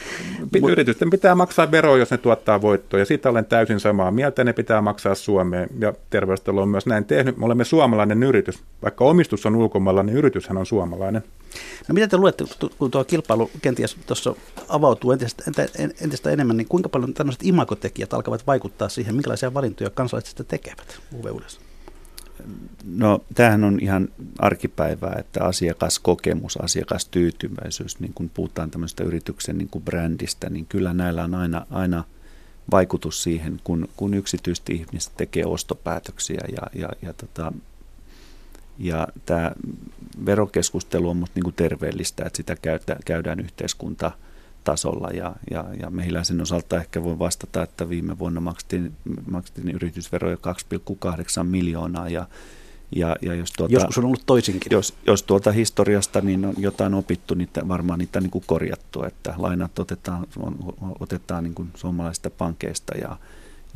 Yritysten pitää maksaa veroa, jos ne tuottaa voittoa, ja siitä olen täysin samaa mieltä, ne pitää maksaa Suomeen, ja terveystalo on myös näin tehnyt. Me olemme suomalainen yritys, vaikka omistus on ulkomailla, niin yrityshän on suomalainen. No mitä te luette, kun tuo kilpailu kenties tuossa avautuu entistä, entistä enemmän, niin kuinka paljon tämmöiset imakotekijät alkavat vaikuttaa siihen, minkälaisia valintoja kansalaiset tekevät Uwe No tämähän on ihan arkipäivää, että asiakaskokemus, asiakastyytyväisyys, niin kun puhutaan tämmöistä yrityksen niin kuin brändistä, niin kyllä näillä on aina, aina vaikutus siihen, kun, kun yksityiset ihmiset tekee ostopäätöksiä ja, ja, ja tota, ja tämä verokeskustelu on minusta niin terveellistä, että sitä käydään yhteiskunta tasolla ja, ja, ja mehiläisen osalta ehkä voi vastata, että viime vuonna maksettiin, maksettiin yritysveroja 2,8 miljoonaa ja, ja, ja jos tuota, Joskus on ollut toisinkin. Jos, jos tuolta historiasta niin on jotain opittu, niin varmaan niitä niin kuin korjattu, että lainat otetaan, otetaan niin kuin suomalaisista pankeista ja,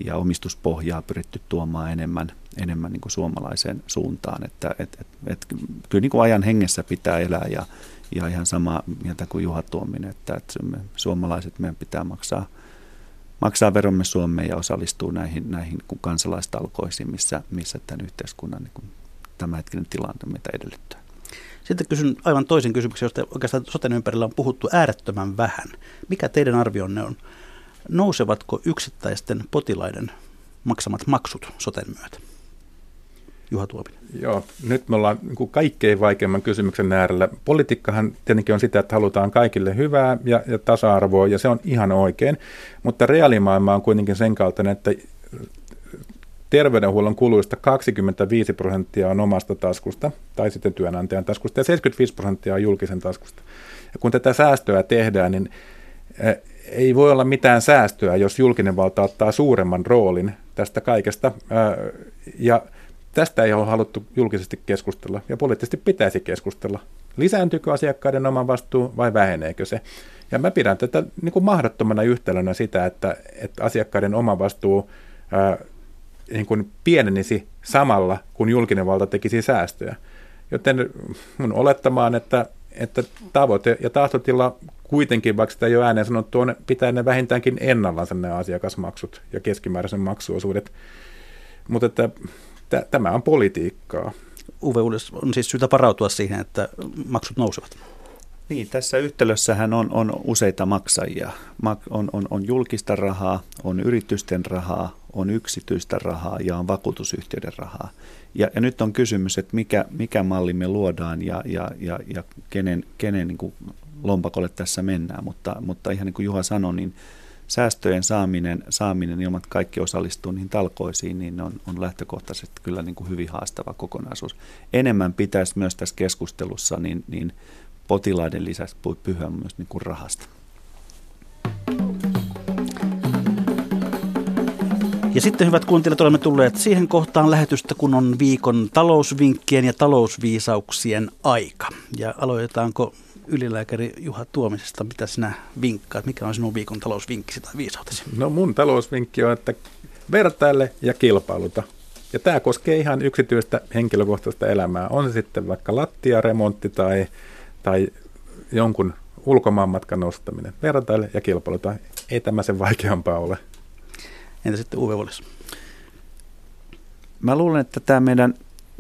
ja omistuspohjaa pyritty tuomaan enemmän, enemmän niin kuin suomalaiseen suuntaan. Että et, et, et, kyllä niin kuin ajan hengessä pitää elää ja, ja ihan sama mieltä kuin Juha Tuominen, että, että me, suomalaiset meidän pitää maksaa, maksaa veromme Suomeen ja osallistuu näihin, näihin kansalaistalkoisiin, missä, missä tämän yhteiskunnan niin kuin tämänhetkinen tilanne meitä edellyttää. Sitten kysyn aivan toisen kysymyksen, josta oikeastaan soten ympärillä on puhuttu äärettömän vähän. Mikä teidän arvionne on? Nousevatko yksittäisten potilaiden maksamat maksut soten myötä? Juha Tuominen. Joo, nyt me ollaan niin kuin kaikkein vaikeimman kysymyksen äärellä. Politiikkahan tietenkin on sitä, että halutaan kaikille hyvää ja, ja tasa-arvoa, ja se on ihan oikein, mutta reaalimaailma on kuitenkin sen kaltainen, että terveydenhuollon kuluista 25 prosenttia on omasta taskusta tai sitten työnantajan taskusta ja 75 prosenttia on julkisen taskusta. Ja kun tätä säästöä tehdään, niin eh, ei voi olla mitään säästöä, jos julkinen valta ottaa suuremman roolin tästä kaikesta. Ja tästä ei ole haluttu julkisesti keskustella ja poliittisesti pitäisi keskustella. Lisääntyykö asiakkaiden oma vastuu vai väheneekö se? Ja mä pidän tätä niin kuin mahdottomana yhtälönä sitä, että, että asiakkaiden oma vastuu eh, niin kuin pienenisi samalla, kun julkinen valta tekisi säästöjä. Joten mun olettamaan, että, että tavoite ja tahtotila kuitenkin, vaikka sitä ei ole ääneen sanottu, on pitää ne vähintäänkin ennallaan ne asiakasmaksut ja keskimääräisen maksuosuudet. Mutta että tämä on politiikkaa. Uwe on siis syytä varautua siihen, että maksut nousevat. Niin, tässä yhtälössähän on, on useita maksajia. On, on, on julkista rahaa, on yritysten rahaa, on yksityistä rahaa ja on vakuutusyhtiöiden rahaa. Ja, ja nyt on kysymys, että mikä, mikä malli me luodaan ja, ja, ja, ja kenen, kenen niin kuin lompakolle tässä mennään. Mutta, mutta ihan niin kuin Juha sanoi, niin säästöjen saaminen, saaminen ilman, että kaikki osallistuu niihin talkoisiin, niin on, on lähtökohtaisesti kyllä niin kuin hyvin haastava kokonaisuus. Enemmän pitäisi myös tässä keskustelussa niin, niin potilaiden lisäksi pyhä myös niin kuin rahasta. Ja sitten hyvät kuuntelijat, olemme tulleet siihen kohtaan lähetystä, kun on viikon talousvinkkien ja talousviisauksien aika. Ja aloitetaanko ylilääkäri Juha Tuomisesta, mitä sinä vinkkaat? Mikä on sinun viikon talousvinkkisi tai viisautesi? No mun talousvinkki on, että vertaile ja kilpailuta. Ja tämä koskee ihan yksityistä henkilökohtaista elämää. On se sitten vaikka lattiaremontti tai, tai jonkun ulkomaanmatkan nostaminen. Vertaile ja kilpailuta. Ei tämä sen vaikeampaa ole. Entä sitten Uwe Wallis? Mä luulen, että tämä meidän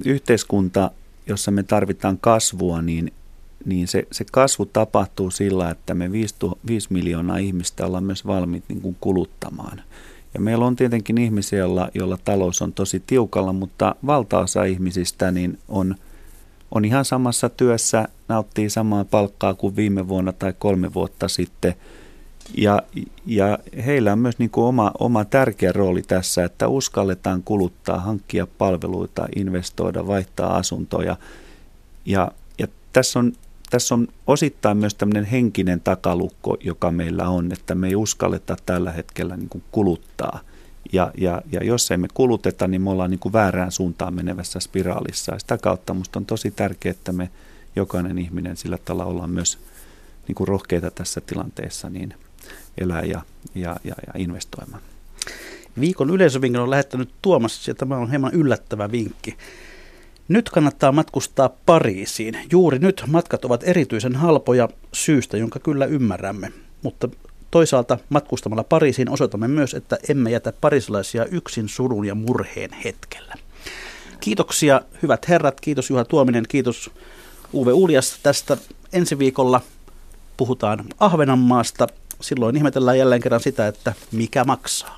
yhteiskunta, jossa me tarvitaan kasvua, niin, niin se, se kasvu tapahtuu sillä, että me 5, 5 miljoonaa ihmistä ollaan myös valmiit niin kuin kuluttamaan. Ja meillä on tietenkin ihmisiä, joilla, joilla talous on tosi tiukalla, mutta valtaosa ihmisistä niin on, on ihan samassa työssä, nauttii samaa palkkaa kuin viime vuonna tai kolme vuotta sitten – ja, ja heillä on myös niin kuin oma, oma tärkeä rooli tässä, että uskalletaan kuluttaa, hankkia palveluita, investoida, vaihtaa asuntoja. Ja, ja tässä, on, tässä on osittain myös tämmöinen henkinen takalukko, joka meillä on, että me ei uskalleta tällä hetkellä niin kuin kuluttaa. Ja, ja, ja jos emme kuluteta, niin me ollaan niin kuin väärään suuntaan menevässä spiraalissa. Ja sitä kautta minusta on tosi tärkeää, että me jokainen ihminen sillä tavalla ollaan myös niin kuin rohkeita tässä tilanteessa, niin – elää ja, ja, ja, ja investoimaan. Viikon yleisövinkin on lähettänyt Tuomas, ja tämä on hieman yllättävä vinkki. Nyt kannattaa matkustaa Pariisiin. Juuri nyt matkat ovat erityisen halpoja syystä, jonka kyllä ymmärrämme. Mutta toisaalta matkustamalla Pariisiin osoitamme myös, että emme jätä parisilaisia yksin surun ja murheen hetkellä. Kiitoksia hyvät herrat, kiitos Juha Tuominen, kiitos Uwe Uljas tästä. Ensi viikolla puhutaan Ahvenanmaasta silloin ihmetellään jälleen kerran sitä, että mikä maksaa.